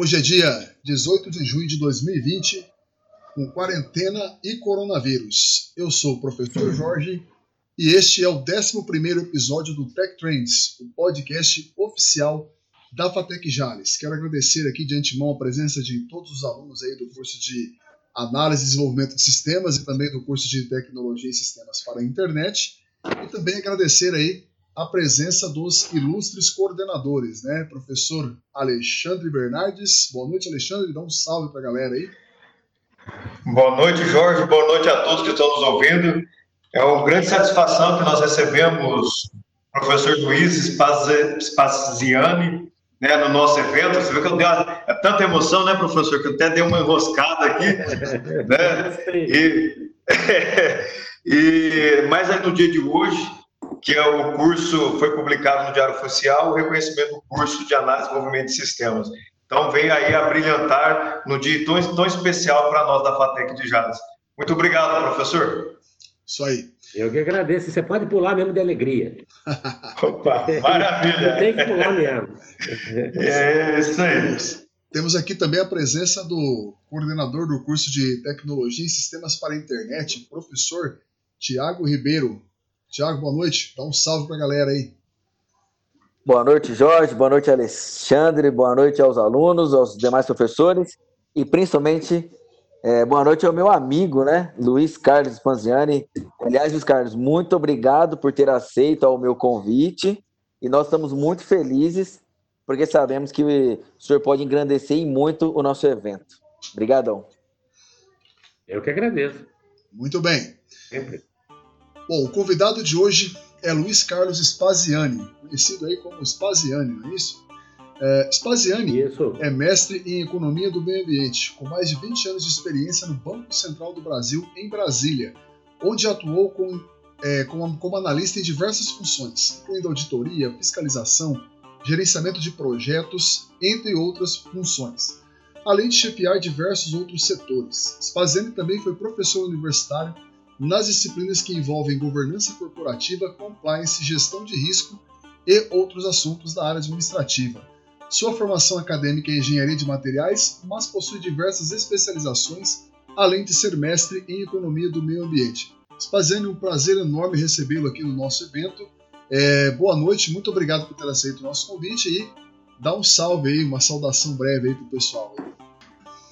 Hoje é dia 18 de junho de 2020, com quarentena e coronavírus. Eu sou o professor Jorge e este é o 11 episódio do Tech Trends, o podcast oficial da Fatec Jales. Quero agradecer aqui de antemão a presença de todos os alunos aí do curso de Análise e Desenvolvimento de Sistemas e também do curso de Tecnologia e Sistemas para a Internet. E também agradecer aí a presença dos ilustres coordenadores, né? Professor Alexandre Bernardes. Boa noite, Alexandre. Dá um salve para a galera aí. Boa noite, Jorge. Boa noite a todos que estão nos ouvindo. É uma grande satisfação que nós recebemos o professor Luiz Spaziani né, no nosso evento. Você vê que eu dei uma, é tanta emoção, né, professor, que eu até dei uma enroscada aqui. né? E, e, mas aí no dia de hoje que é o curso, foi publicado no Diário Oficial, o reconhecimento do curso de análise e desenvolvimento de sistemas. Então, vem aí a brilhantar no dia tão, tão especial para nós da FATEC de Jales. Muito obrigado, professor. Isso aí. Eu que agradeço. Você pode pular mesmo de alegria. Opa, maravilha. Tem que pular mesmo. É isso aí. Temos aqui também a presença do coordenador do curso de Tecnologia e Sistemas para a Internet, professor Tiago Ribeiro. Tiago, boa noite. Dá um salve para a galera aí. Boa noite, Jorge. Boa noite, Alexandre. Boa noite aos alunos, aos demais professores e principalmente é, boa noite ao meu amigo, né, Luiz Carlos Panziani. Aliás, Luiz Carlos, muito obrigado por ter aceito o meu convite e nós estamos muito felizes porque sabemos que o senhor pode engrandecer muito o nosso evento. Obrigadão. Eu que agradeço. Muito bem. Sempre. Bom, o convidado de hoje é Luiz Carlos Spaziani, conhecido aí como Spaziani, não é isso? É, Spaziani isso. é mestre em Economia do Meio Ambiente, com mais de 20 anos de experiência no Banco Central do Brasil, em Brasília, onde atuou com, é, como, como analista em diversas funções, incluindo auditoria, fiscalização, gerenciamento de projetos, entre outras funções, além de chefiar diversos outros setores. Spaziani também foi professor universitário nas disciplinas que envolvem governança corporativa, compliance, gestão de risco e outros assuntos da área administrativa. Sua formação acadêmica é engenharia de materiais, mas possui diversas especializações, além de ser mestre em economia do meio ambiente. Spaziani, um prazer enorme recebê-lo aqui no nosso evento. É, boa noite, muito obrigado por ter aceito o nosso convite e dá um salve aí, uma saudação breve aí para o pessoal.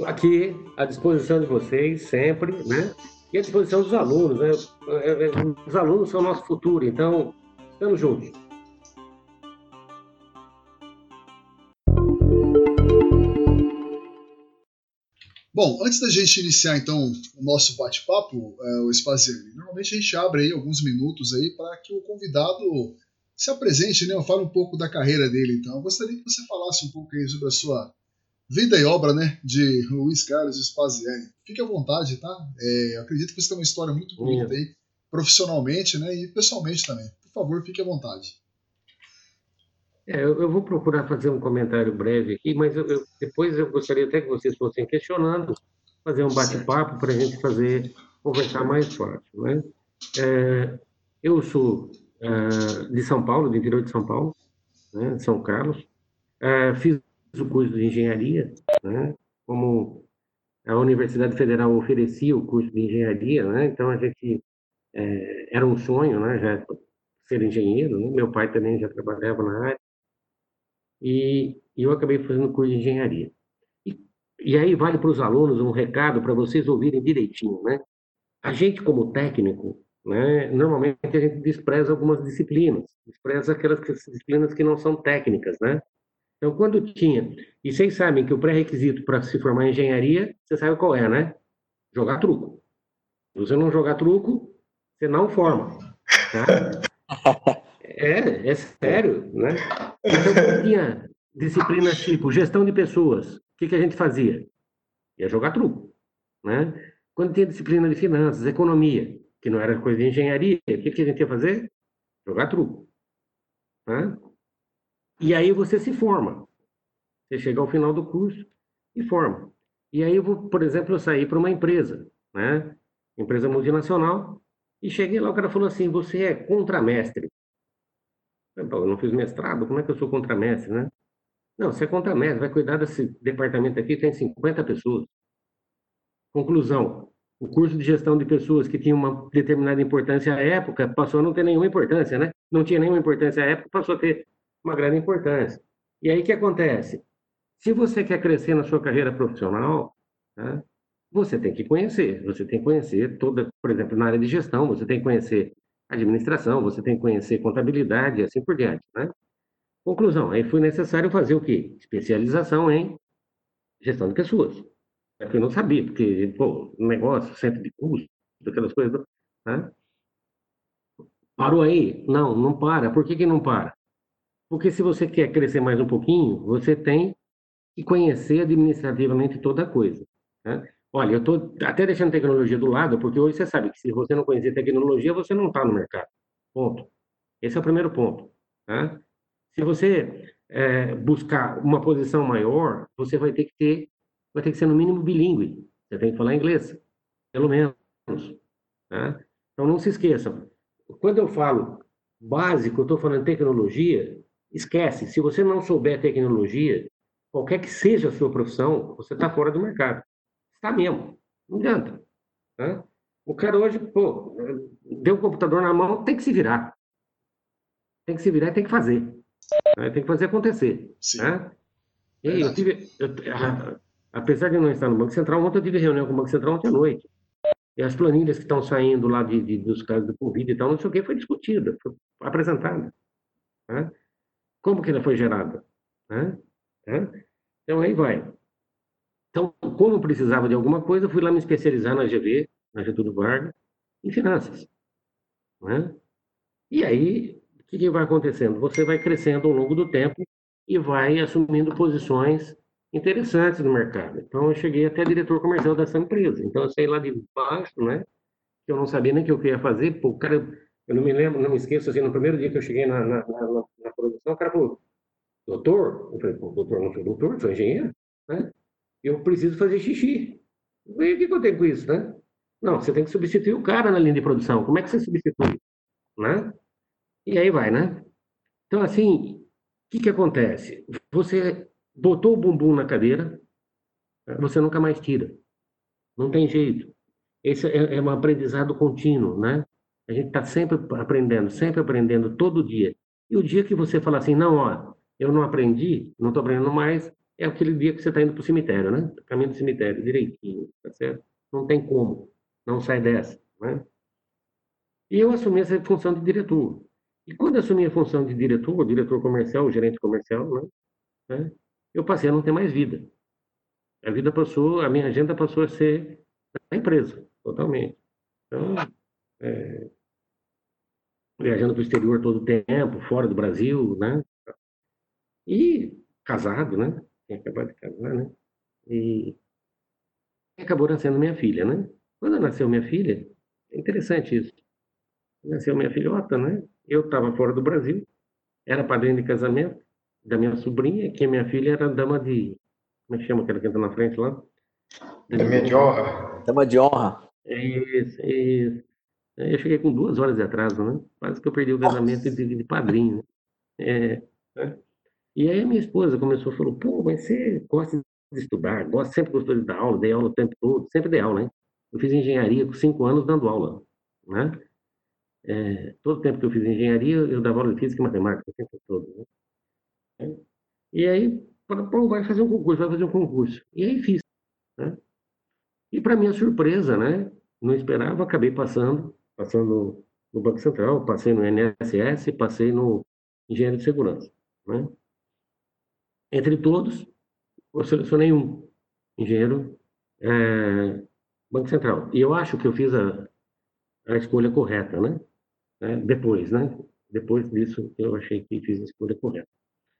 Aqui à disposição de vocês sempre, né? e à disposição dos alunos. Né? É, é, os alunos são o nosso futuro, então estamos juntos. Bom, antes da gente iniciar então o nosso bate-papo, é, o Spaziani, normalmente a gente abre aí alguns minutos aí para que o convidado se apresente, né? Fale um pouco da carreira dele. Então, eu gostaria que você falasse um pouco aí sobre a sua Vida e obra, né, de Luiz Carlos Spaziani. Fique à vontade, tá? É, acredito que você tem uma história muito bonita aí, profissionalmente, né, e pessoalmente também. Por favor, fique à vontade. É, eu, vou procurar fazer um comentário breve aqui, mas eu, eu, depois eu gostaria até que vocês fossem questionando, fazer um bate-papo para a gente fazer, conversar mais fácil, né? É, eu sou é, de São Paulo, do interior de São Paulo, né, São Carlos. É, fiz o curso de engenharia, né? como a Universidade Federal oferecia o curso de engenharia, né? então a gente é, era um sonho, né? já ser engenheiro, né? meu pai também já trabalhava na área, e, eu acabei fazendo curso de engenharia. E, e aí vale para os alunos um recado para vocês ouvirem direitinho, né? A gente como técnico, né, normalmente a gente despreza algumas disciplinas, despreza aquelas disciplinas que não são técnicas, né? Então, quando tinha. E vocês sabem que o pré-requisito para se formar em engenharia, você sabe qual é, né? Jogar truco. Se você não jogar truco, você não forma. Tá? É, é sério, né? Então, tinha disciplinas tipo gestão de pessoas, o que, que a gente fazia? Ia jogar truco, né? Quando tinha disciplina de finanças, economia, que não era coisa de engenharia, o que, que a gente ia fazer? Jogar truco. Né? E aí você se forma. Você chega ao final do curso e forma. E aí, eu vou, por exemplo, eu sair para uma empresa, né? empresa multinacional, e cheguei lá, o cara falou assim, você é contramestre. Eu não fiz mestrado, como é que eu sou contramestre, né? Não, você é contramestre, vai cuidar desse departamento aqui, tem 50 pessoas. Conclusão, o curso de gestão de pessoas que tinha uma determinada importância à época passou a não ter nenhuma importância, né? Não tinha nenhuma importância à época, passou a ter uma grande importância. E aí o que acontece? Se você quer crescer na sua carreira profissional, né, você tem que conhecer. Você tem que conhecer toda, por exemplo, na área de gestão, você tem que conhecer administração, você tem que conhecer contabilidade e assim por diante, né? Conclusão, aí foi necessário fazer o quê? Especialização em gestão de pessoas. É que eu não sabia, porque, pô, negócio, centro de custo, aquelas coisas, né? Parou aí? Não, não para. Por que, que não para? Porque se você quer crescer mais um pouquinho, você tem que conhecer administrativamente toda a coisa. Né? Olha, eu estou até deixando tecnologia do lado, porque hoje você sabe que se você não conhecer tecnologia, você não está no mercado. Ponto. Esse é o primeiro ponto. Tá? Se você é, buscar uma posição maior, você vai ter que ter, vai ter que ser no mínimo bilíngue. Você tem que falar inglês, pelo menos. Tá? Então não se esqueça. Quando eu falo básico, eu estou falando tecnologia. Esquece. Se você não souber tecnologia, qualquer que seja a sua profissão, você está fora do mercado. Está mesmo. Não adianta. Né? O cara hoje, pô, deu o computador na mão, tem que se virar. Tem que se virar e tem que fazer. Né? Tem que fazer acontecer. Né? E eu tive, eu, apesar de não estar no Banco Central, ontem eu tive reunião com o Banco Central ontem à noite. E as planilhas que estão saindo lá de, de dos casos do Covid e tal, não sei o que, foi discutida, foi apresentada. Né? Como que ela foi gerada? Né? Né? Então, aí vai. Então, como precisava de alguma coisa, fui lá me especializar na GV, na Getúlio Vargas, em finanças. Né? E aí, o que, que vai acontecendo? Você vai crescendo ao longo do tempo e vai assumindo posições interessantes no mercado. Então, eu cheguei até diretor comercial dessa empresa. Então, eu saí lá de baixo, né? Eu não sabia nem o que eu ia fazer. Pô, cara, eu não me lembro, não me esqueço, assim, no primeiro dia que eu cheguei na, na, na, na produção, o cara falou, doutor? Eu falei, doutor, não sou doutor, sou engenheiro, né? Eu preciso fazer xixi. E o que, eu tenho com isso, né? Não, você tem que substituir o cara na linha de produção. Como é que você substitui? Né? E aí vai, né? Então, assim, o que, que acontece? Você botou o bumbum na cadeira, você nunca mais tira. Não tem jeito. Esse é, é um aprendizado contínuo, né? A gente está sempre aprendendo, sempre aprendendo, todo dia. E o dia que você fala assim, não, ó, eu não aprendi, não estou aprendendo mais, é aquele dia que você está indo para o cemitério, né? Caminho do cemitério, direitinho, tá certo? Não tem como, não sai dessa, né? E eu assumi essa função de diretor. E quando assumi a função de diretor, diretor comercial, gerente comercial, né? né? Eu passei a não ter mais vida. A vida passou, a minha agenda passou a ser a empresa, totalmente. Então, é, viajando para o exterior todo o tempo, fora do Brasil, né? E casado, né? Tinha acabado de casar, né? E acabou nascendo minha filha, né? Quando nasceu minha filha, é interessante isso. Nasceu minha filhota, né? Eu estava fora do Brasil, era padrinho de casamento da minha sobrinha, que minha filha era dama de. Como é que chama aquela que entra na frente lá? Dama de honra. Dama de honra. Isso, isso. Eu cheguei com duas horas de atraso, né? Quase que eu perdi o casamento de, de, padrinho. Né? É, né? E aí a minha esposa começou a falar, pô, mas você gosta de estudar, gosta, sempre gostou de dar aula, dei aula o tempo todo, sempre dei aula, né? Eu fiz engenharia com cinco anos dando aula, né? É, todo tempo que eu fiz engenharia, eu dava aula de física e matemática, o tempo todo, né? E aí, pô, vai fazer um concurso, vai fazer um concurso. E aí fiz, né? E para minha surpresa, né? Não esperava, acabei passando, passando no Banco Central, passei no NSS, passei no Engenharia de Segurança, né? Entre todos, eu selecionei um engenheiro é, Banco Central. E eu acho que eu fiz a, a escolha correta, né? É, depois, né? Depois disso, eu achei que fiz a escolha correta.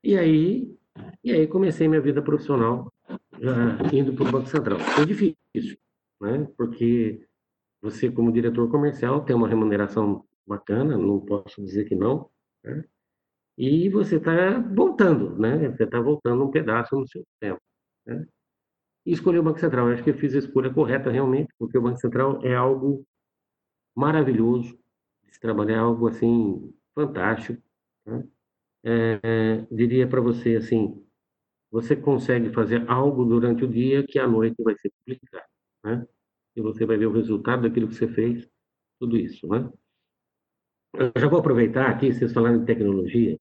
E aí, e aí comecei minha vida profissional já indo para o Banco Central. Foi difícil, né? Porque você, como diretor comercial, tem uma remuneração bacana, não posso dizer que não, né? E você está voltando, né? Você está voltando um pedaço no seu tempo, né? E escolher o Banco Central. Eu acho que eu fiz a escolha correta realmente, porque o Banco Central é algo maravilhoso se trabalhar, algo assim fantástico. Né? É, é, diria para você assim, você consegue fazer algo durante o dia que à noite vai ser publicado, né? E você vai ver o resultado daquilo que você fez, tudo isso, né? Eu já vou aproveitar aqui, vocês falando de tecnologia,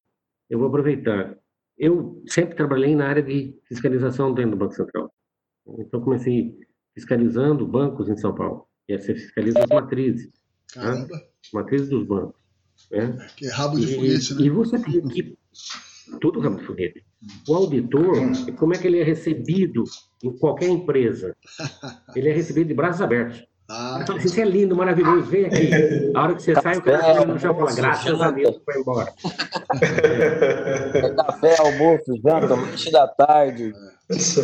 eu vou aproveitar. Eu sempre trabalhei na área de fiscalização dentro do Banco Central. Então, comecei fiscalizando bancos em São Paulo. E aí você fiscaliza as matrizes. Né? Caramba. Né? Matrizes dos bancos. Né? Que é rabo de foguete, né? E você tem que... Tudo rabo de foguete. O auditor, como é que ele é recebido em qualquer empresa? Ele é recebido de braços abertos. Ah, então, isso é lindo, maravilhoso, vem aqui. A hora que você sai, o cara já fala, graças a Deus, foi embora. Café, almoço, janta, lanche da tarde. Isso,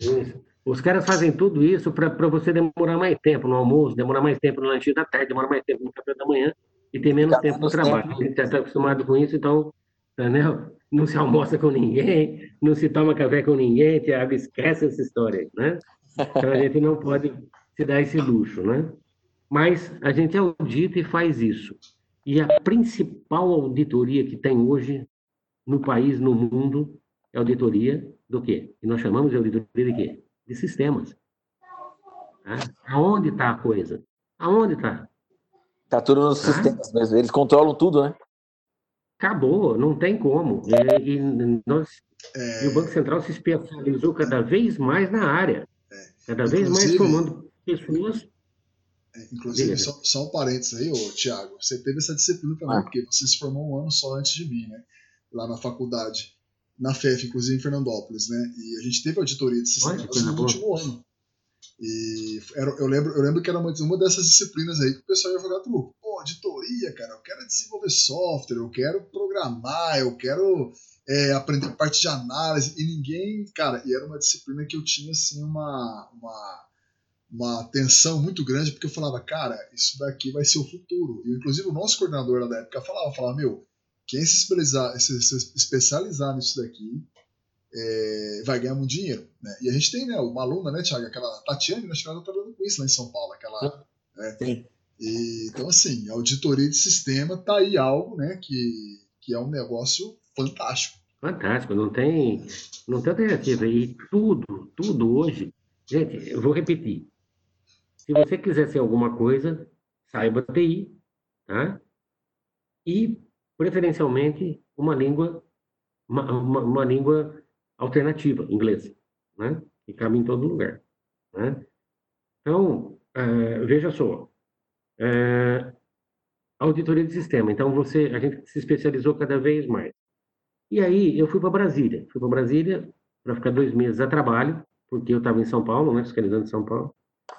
isso. Os caras fazem tudo isso para você demorar mais tempo no almoço, demorar mais tempo no lanche da tarde, demorar mais tempo no café da manhã e ter menos tempo no trabalho. Tempo. A gente já está acostumado com isso, então entendeu? não se almoça com ninguém, não se toma café com ninguém, Tiago, esquece essa história, né? Então a gente não pode se dar esse luxo, né? Mas a gente audita e faz isso. E a principal auditoria que tem hoje no país, no mundo, é auditoria do quê? E nós chamamos de auditoria de quê? De sistemas. Tá? Aonde está a coisa? Aonde está? Está tudo nos tá? sistemas mesmo. Eles controlam tudo, né? Acabou, não tem como. E, e nós, é... e o Banco Central se especializou cada vez mais na área. Cada vez mais formando pessoas. É, inclusive, só, só, um parênteses aí, ô, Tiago, você teve essa disciplina também, ah. porque você se formou um ano só antes de mim, né? Lá na faculdade, na FEF, inclusive em Fernandópolis, né? E a gente teve auditoria de sistemas no último ano. E era, eu, lembro, eu lembro que era uma, uma dessas disciplinas aí que o pessoal ia jogar truco. Auditoria, cara, eu quero desenvolver software, eu quero programar, eu quero é, aprender parte de análise, e ninguém, cara, e era uma disciplina que eu tinha, assim, uma, uma, uma atenção muito grande, porque eu falava, cara, isso daqui vai ser o futuro. E, inclusive, o nosso coordenador da época falava, falava, meu, quem se especializar, se, se especializar nisso daqui é, vai ganhar muito dinheiro. Né? E a gente tem, né, uma aluna, né, Thiago, aquela Tatiane, acho que ela tá trabalhando com isso lá em São Paulo, aquela... Né? E, então, assim, auditoria de sistema tá aí algo, né, que, que é um negócio fantástico. Fantástico, não tem, não tem alternativa. E tudo, tudo hoje, gente, eu vou repetir. Se você quiser ser alguma coisa, saiba TI, tá? E, preferencialmente, uma língua, uma, uma, uma língua alternativa, inglês, né? Que cabe em todo lugar, né? Então, é, veja só, é, auditoria de sistema. Então, você, a gente se especializou cada vez mais. E aí eu fui para Brasília. Fui para Brasília para ficar dois meses a trabalho, porque eu estava em São Paulo, né, fiscalizando em São Paulo.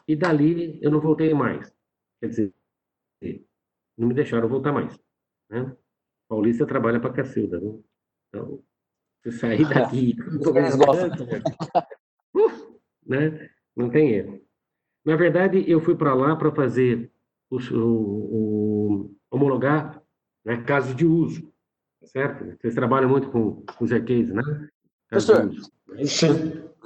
E dali eu não voltei mais. Quer dizer, não me deixaram voltar mais. Né? Paulista trabalha para Cacilda. Né? Então, se sair daqui. uh, né? Não tem erro. Na verdade, eu fui para lá para fazer o, o, o homologar né, casos de uso certo? Vocês trabalham muito com, com GQs, né? Professor,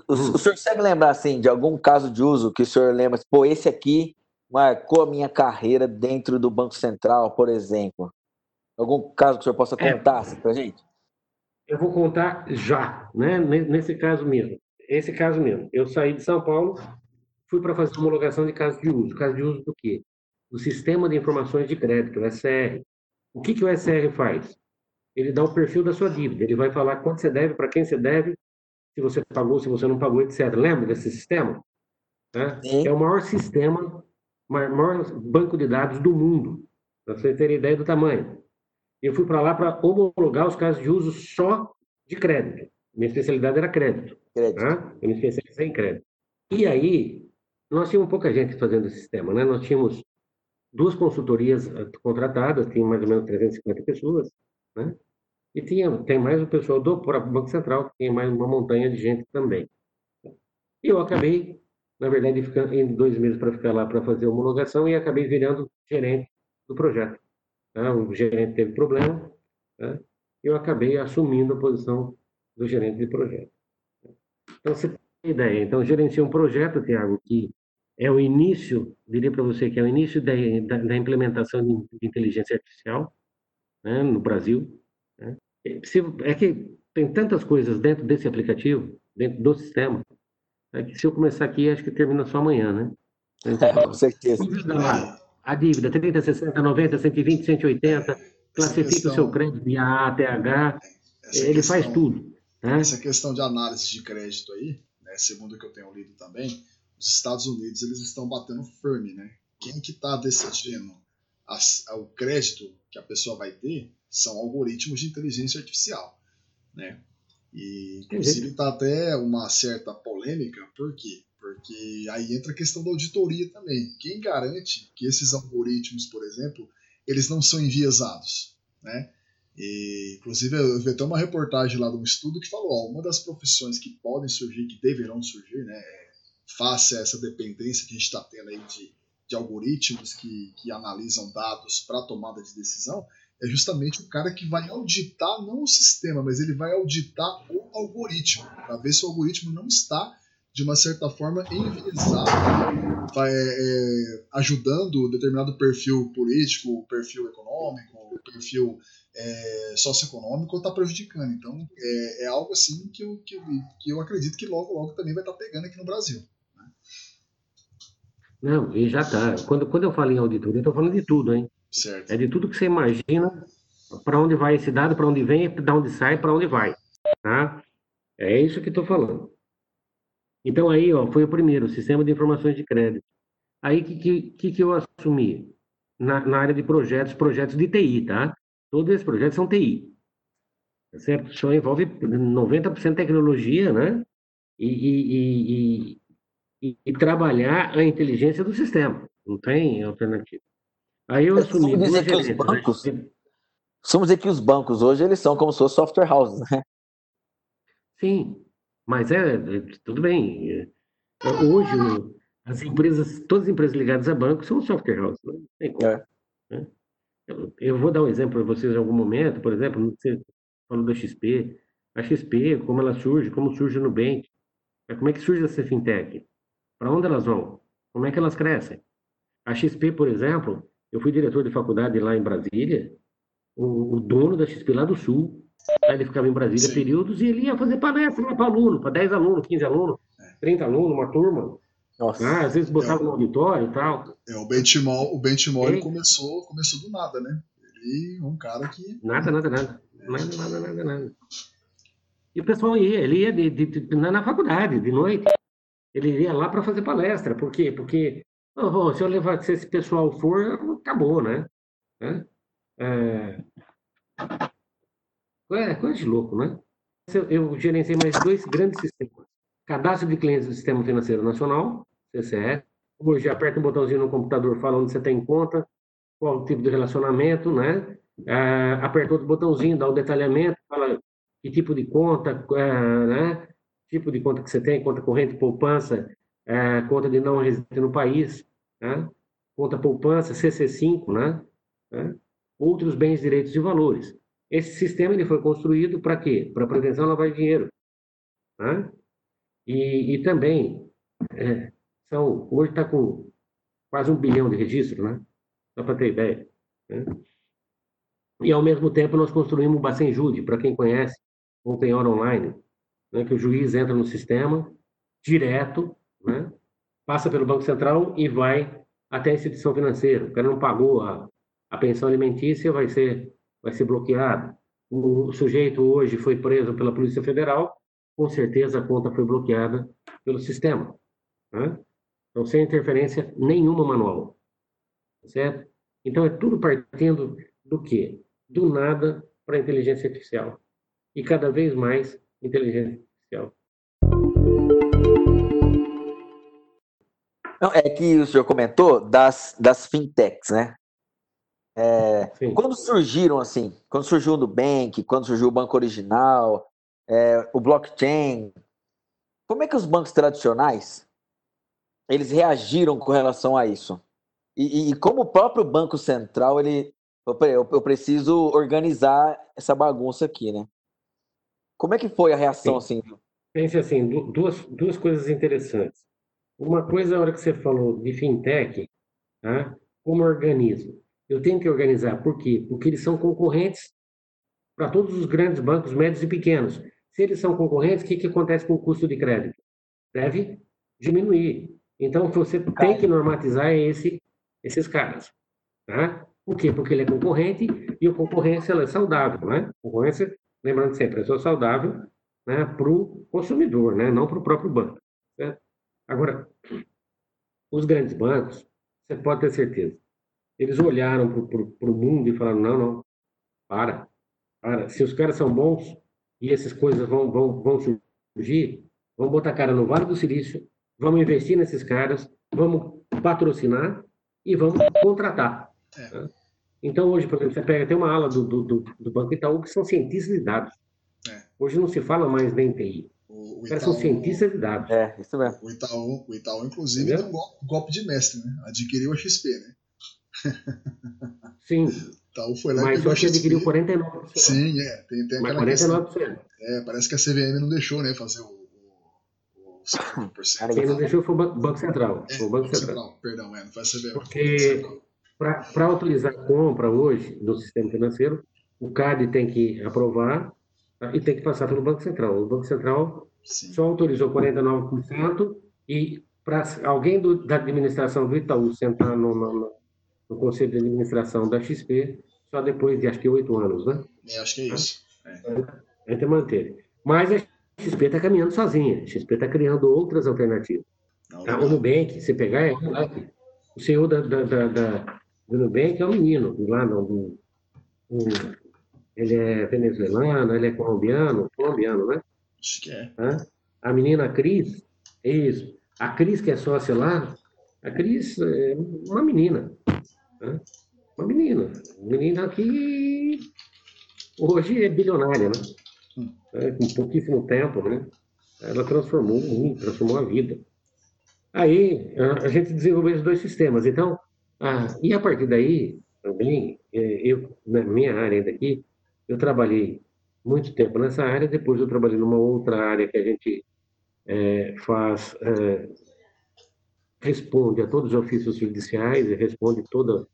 o, o senhor consegue lembrar, assim, de algum caso de uso que o senhor lembra, pô, esse aqui marcou a minha carreira dentro do Banco Central, por exemplo? Algum caso que o senhor possa é. contar é, assim, para gente? Eu vou contar já, né? Nesse caso mesmo. Esse caso mesmo. Eu saí de São Paulo, fui para fazer homologação de caso de uso. Caso de uso do quê? Do Sistema de Informações de Crédito, o SR. O que, que o SR faz? ele dá o perfil da sua dívida. Ele vai falar quanto você deve, para quem você deve, se você pagou, se você não pagou, etc. Lembra desse sistema? Né? É o maior sistema, maior banco de dados do mundo, para você ter ideia do tamanho. Eu fui para lá para homologar os casos de uso só de crédito. Minha especialidade era crédito. crédito. Tá? Eu me especializei em crédito. E aí, nós tínhamos pouca gente fazendo esse sistema, né? Nós tínhamos duas consultorias eh, contratadas, tinha mais ou menos 350 pessoas, né? E tinha, tem mais o pessoal do próprio Banco Central, que tem mais uma montanha de gente também. E eu acabei, na verdade, ficando, indo dois meses para ficar lá para fazer a homologação e acabei virando gerente do projeto. Tá? O gerente teve problema, tá? eu acabei assumindo a posição do gerente de projeto. Então, você tem ideia. Então, gerenciei um projeto, Tiago, que é o início, diria para você que é o início da, da, da implementação de, de, inteligência artificial né, no Brasil. Né? Se, é que tem tantas coisas dentro desse aplicativo, dentro do sistema, é que se eu começar aqui, acho que termina só amanhã, né? Então, é, com certeza. A dívida, 30, 60, 90, 120, 180, classifica questão, o seu crédito de A até H, ele questão, faz tudo. Né? Essa questão de análise de crédito aí, né, segundo o que eu tenho lido também, os Estados Unidos eles estão batendo firme, né? Quem que está decidindo as, o crédito que a pessoa vai ter são algoritmos de inteligência artificial, né? E inclusive está até uma certa polêmica, por quê? Porque aí entra a questão da auditoria também. Quem garante que esses algoritmos, por exemplo, eles não são enviesados, né? E, inclusive, eu vi até uma reportagem lá de um estudo que falou: ó, uma das profissões que podem surgir, que deverão surgir, né, é, face a essa dependência que a gente está tendo aí de, de algoritmos que, que analisam dados para tomada de decisão, é justamente o cara que vai auditar não o sistema, mas ele vai auditar o algoritmo, para ver se o algoritmo não está, de uma certa forma, enviesado, vai, é, ajudando determinado perfil político, perfil econômico, perfil é, socioeconômico, ou está prejudicando. Então, é, é, algo assim que eu, que, que eu acredito que logo, logo também vai estar tá pegando aqui no Brasil. Não, e já está. Quando, quando eu falo em auditoria, eu estou falando de tudo, hein? Certo. É de tudo que você imagina, para onde vai esse dado, para onde vem, para onde sai, para onde vai. Tá? É isso que estou falando. Então, aí, ó, foi o primeiro, o Sistema de Informações de Crédito. Aí, que, que, que eu assumi? Na, na, área de projetos, projetos de TI, tá? Todos esses projetos são TI. Tá certo? Só envolve 90% tecnologia, né? E, e, e, e, e trabalhar a inteligência do sistema. Não tem alternativa. Aí eu assumi vamos dizer que os né? bancos, vamos dizer que os bancos hoje eles são como se fossem software houses, né? Sim, mas é, é tudo bem. É, hoje as empresas, todas as empresas ligadas a bancos são software houses, não tem como. É. Né? Eu, eu, vou dar um exemplo para vocês em algum momento, por exemplo, você falou da XP, a XP, como ela surge, como surge no Nubank, como é que surge essa fintech? Para onde elas vão? Como é que elas crescem? A XP, por exemplo, eu fui diretor de faculdade lá em Brasília, o, o dono da XP lá do Sul, ele ficava em Brasília Sim. períodos e ele ia fazer palestra para aluno, para 10 alunos, 15 alunos, 30 alunos, uma turma. Nossa. Ah, às vezes botava é, no auditório e tal. É, o Benchimol, o Benchimol começou, começou do nada, né? Ele é um cara que. Nada, nada, nada. É. Nada, nada, nada, nada. E o pessoal ia, ele ia de, de, de, na faculdade, de noite. Ele ia lá para fazer palestra. Por quê? Porque Oh, se eu levar, se esse pessoal for, acabou, né? É, é, coisa de louco, né? Eu gerenciei mais dois grandes sistemas. Cadastro de clientes do Sistema Financeiro Nacional, CCE. Hoje aperta um botãozinho no computador, fala onde você tem conta, qual o tipo de relacionamento, né? É, aperta outro botãozinho, dá o detalhamento, fala que tipo de conta, é, né? Tipo de conta que você tem, conta corrente, poupança, é, conta de não residente no país, né? conta poupança, CC5, né? né? outros bens, direitos e valores. Esse sistema ele foi construído para quê? Para prevenção da lavagem de dinheiro. Né? E, e também, é, são, hoje está com quase um bilhão de registros, né? só para ter ideia. Né? E, ao mesmo tempo, nós construímos o Bacen Jude, para quem conhece, um penhor online, né? que o juiz entra no sistema, direto, né? passa pelo Banco Central e vai até a instituição financeira. O cara não pagou a, a pensão alimentícia, vai ser, vai ser bloqueado. O sujeito hoje foi preso pela Polícia Federal, com certeza a conta foi bloqueada pelo sistema. Né? Então, sem interferência nenhuma manual. Certo? Então, é tudo partindo do quê? Do nada para a inteligência artificial. E cada vez mais inteligência artificial. Não, é que o senhor comentou das, das fintechs, né? É, quando surgiram assim, quando surgiu o Nubank, quando surgiu o Banco Original, é, o blockchain, como é que os bancos tradicionais eles reagiram com relação a isso? E, e como o próprio Banco Central, ele, eu, eu, preciso organizar essa bagunça aqui, né? Como é que foi a reação Sim. assim? Pense assim, duas, duas coisas interessantes. uma coisa, a hora que você falou de fintech, tá? como organizo? Eu tenho que organizar, por quê? Porque eles são concorrentes para todos os grandes bancos, médios e pequenos. Se eles são concorrentes, o que, que acontece com o custo de crédito? Deve diminuir. Então, você tem que normatizar esse, esses caras. Tá? Por quê? Porque ele é concorrente e a concorrência é saudável. Né? Concorrência, lembrando sempre, é só saudável né, para o consumidor, né, não para o próprio banco. Certo? Agora, os grandes bancos, você pode ter certeza, eles olharam para o mundo e falaram: não, não, para, para. Se os caras são bons e essas coisas vão, vão, vão surgir, vamos botar a cara no Vale do Silício, vamos investir nesses caras, vamos patrocinar e vamos contratar. É. Então, hoje, por exemplo, você pega, tem uma ala do, do, do Banco Itaú que são cientistas de dados. É. Hoje não se fala mais nem TI. O, o Itaú, são cientistas de dados. É, isso mesmo. O Itaú, o Itaú inclusive, deu um golpe, golpe, de mestre, né? Adquiriu a XP, né? Sim. Itaú foi lá Mas só que adquiriu 49%. Sim, é. Tem, tem aquela 49%. Questão. É, parece que a CVM não deixou, né? Fazer o. o, o Quem não deixou foi o Banco Central. É, o Banco Central. Central. Perdão, é, não foi a CVM. Porque para autorizar a compra hoje do sistema financeiro, o CAD tem que aprovar Tá? e tem que passar pelo Banco Central. O Banco Central Sim. só autorizou 49% e para alguém do, da administração do Itaú sentar no, no, no, conselho de administração da XP só depois de acho que oito anos, né? É, acho que é isso. É. A gente manter. Mas a XP está caminhando sozinha. A XP está criando outras alternativas. Não, não. O Nubank, você pegar, é o senhor da, da, da, da, do Nubank é um menino, lá no, no, ele é venezuelano, ele é colombiano, colombiano, né? Acho que é. A menina Cris, é isso. A Cris, que é sócia lá, a Cris é uma menina. Né? Uma menina. Menina que hoje é bilionária, né? Hum. É, com pouquíssimo tempo, né? Ela transformou o mundo, transformou a vida. Aí a gente desenvolveu esses dois sistemas. Então, ah, e a partir daí, também, é, eu, na minha área ainda aqui, eu trabalhei muito tempo nessa área, depois eu trabalhei numa outra área que a gente é, faz, é, responde a todos os ofícios judiciais responde toda,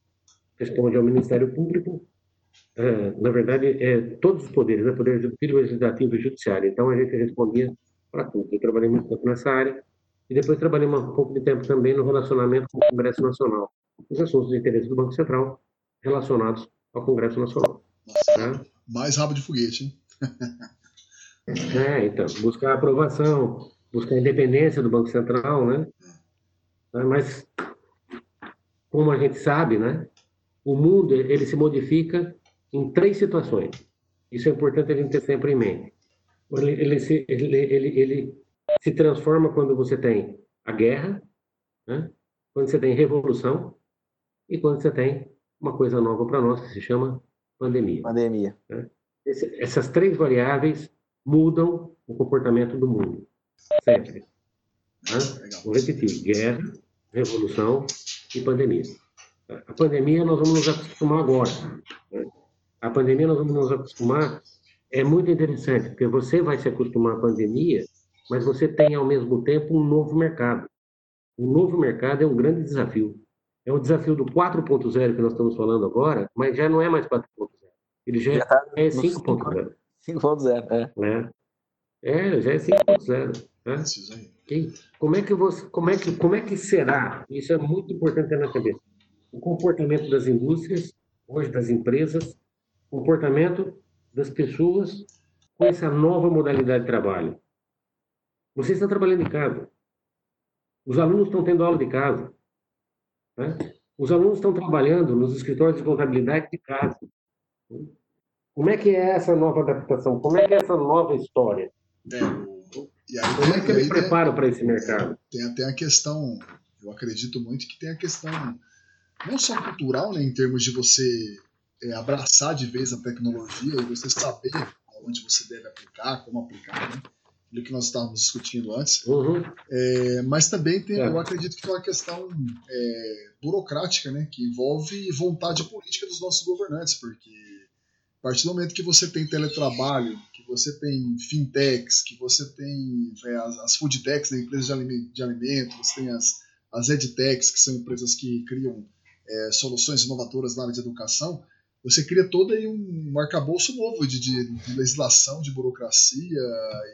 responde ao Ministério Público, é, na verdade, é, todos os poderes, né, poder executivo, legislativo e judiciário. Então a gente respondia para tudo. Eu trabalhei muito tempo nessa área e depois trabalhei um pouco de tempo também no relacionamento com o Congresso Nacional, os assuntos de interesse do Banco Central relacionados ao Congresso Nacional. Nossa, né? mais rabo de foguete, hein? é, então, buscar aprovação, buscar a independência do Banco Central, né? É, mas, como a gente sabe, né? O mundo, ele se modifica em três situações. Isso é importante a gente ter sempre em mente. Ele, ele, se, ele, ele, ele se transforma quando você tem a guerra, né? quando você tem revolução e quando você tem uma coisa nova para nós que se chama pandemia. Pandemia. Né? Esse, essas três variáveis mudam o comportamento do mundo. Sempre. Né? Vou repetir: guerra, revolução e pandemia. A pandemia nós vamos nos acostumar agora. Né? A pandemia nós vamos nos acostumar. É muito interessante, porque você vai se acostumar à pandemia, mas você tem ao mesmo tempo um novo mercado. O novo mercado é um grande desafio. É o desafio do 4.0 que nós estamos falando agora, mas já não é mais 4.0. Ele já, já tá é 5.0. 5.0, é. é. É, já é 5.0. Né? Como é que você, como é que, como é que será? Isso é muito importante ter na cabeça. O comportamento das indústrias, hoje das empresas, comportamento das pessoas com essa nova modalidade de trabalho. Você está trabalhando em casa. Os alunos estão tendo aula de casa. Né? Os alunos estão trabalhando nos escritórios de contabilidade de casa. Como é que é essa nova adaptação? Como é que é essa nova história? É, aí, Como é que eles preparam para esse mercado? Tem até a questão, eu acredito muito que tem a questão não só cultural, né, em termos de você é, abraçar de vez a tecnologia e você saber onde você deve aplicar, como aplicar, né? Do que nós estávamos discutindo antes. Uhum. É, mas também tem, é. eu acredito que tem uma questão é, burocrática, né, que envolve vontade política dos nossos governantes, porque partir do momento que você tem teletrabalho, que você tem fintechs, que você tem é, as, as foodtechs, né, empresas de alimento, de alimento, você tem as, as edtechs, que são empresas que criam é, soluções inovadoras na área de educação, você cria todo aí um arcabouço novo de, de, de, legislação, de burocracia.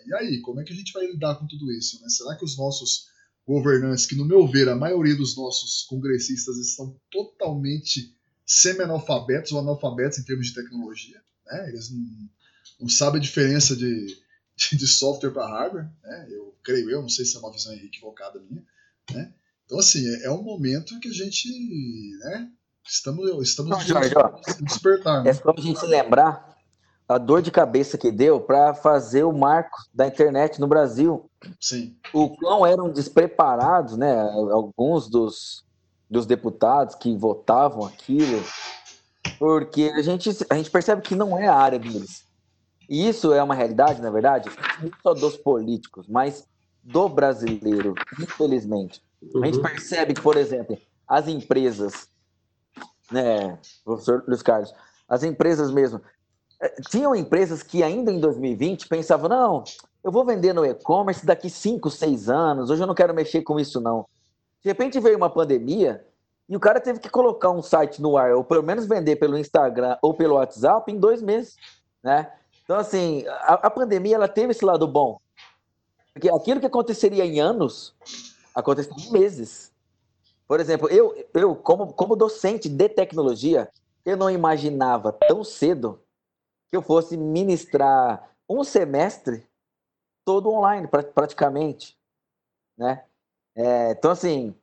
E aí, como é que a gente vai lidar com tudo isso? Né? Será que os nossos governantes, que no meu ver a maioria dos nossos congressistas estão totalmente semi-analfabetos ou analfabetos em termos de tecnologia, né? eles não, não sabem a diferença de, de, software para hardware, né? eu creio eu, não sei se é uma visão equivocada minha. Né? Então, assim, é, é um momento que a gente né, Estamos, estamos Não, Jorge, ó, despertar. Né? É só a gente lembrar a dor de cabeça que deu para fazer o marco da internet no Brasil. Sim. O quão eram despreparados, né? Alguns dos, dos deputados que votavam aquilo, porque a gente, a gente percebe que não é a área deles. E isso é uma realidade, na verdade, não só dos políticos, mas do brasileiro, infelizmente. A gente uhum. percebe que, por exemplo, as empresas né, professor Luiz Carlos, as empresas mesmo. É, tinham empresas que ainda em 2020 pensavam, não, eu vou vender no e-commerce daqui 5, 6 anos, hoje eu não quero mexer com isso não. De repente veio uma pandemia e o cara teve que colocar um site no ar, ou pelo menos vender pelo Instagram ou pelo WhatsApp em dois meses, né? Então, assim, a, a pandemia ela teve esse lado bom. Porque aquilo que aconteceria em anos, aconteceu em meses. Por exemplo, eu, eu como, como docente de tecnologia, eu não imaginava tão cedo que eu fosse ministrar um semestre todo online, praticamente, né? É, então, assim,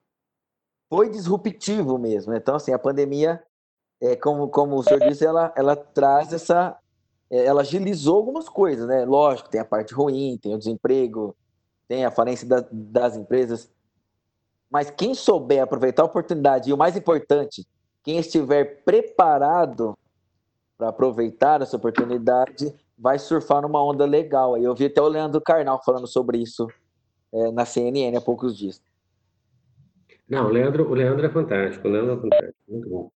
foi disruptivo mesmo. Né? Então, assim, a pandemia, é, como, como o senhor disse, ela, ela traz essa... É, ela agilizou algumas coisas, né? Lógico, tem a parte ruim, tem o desemprego, tem a falência da, das empresas, mas quem souber aproveitar a oportunidade, e o mais importante, quem estiver preparado para aproveitar essa oportunidade, vai surfar numa onda legal. Aí eu vi até o Leandro Carnal falando sobre isso é, na CNN há poucos dias. Não, o Leandro, o Leandro é fantástico, o Leandro é fantástico, muito bom.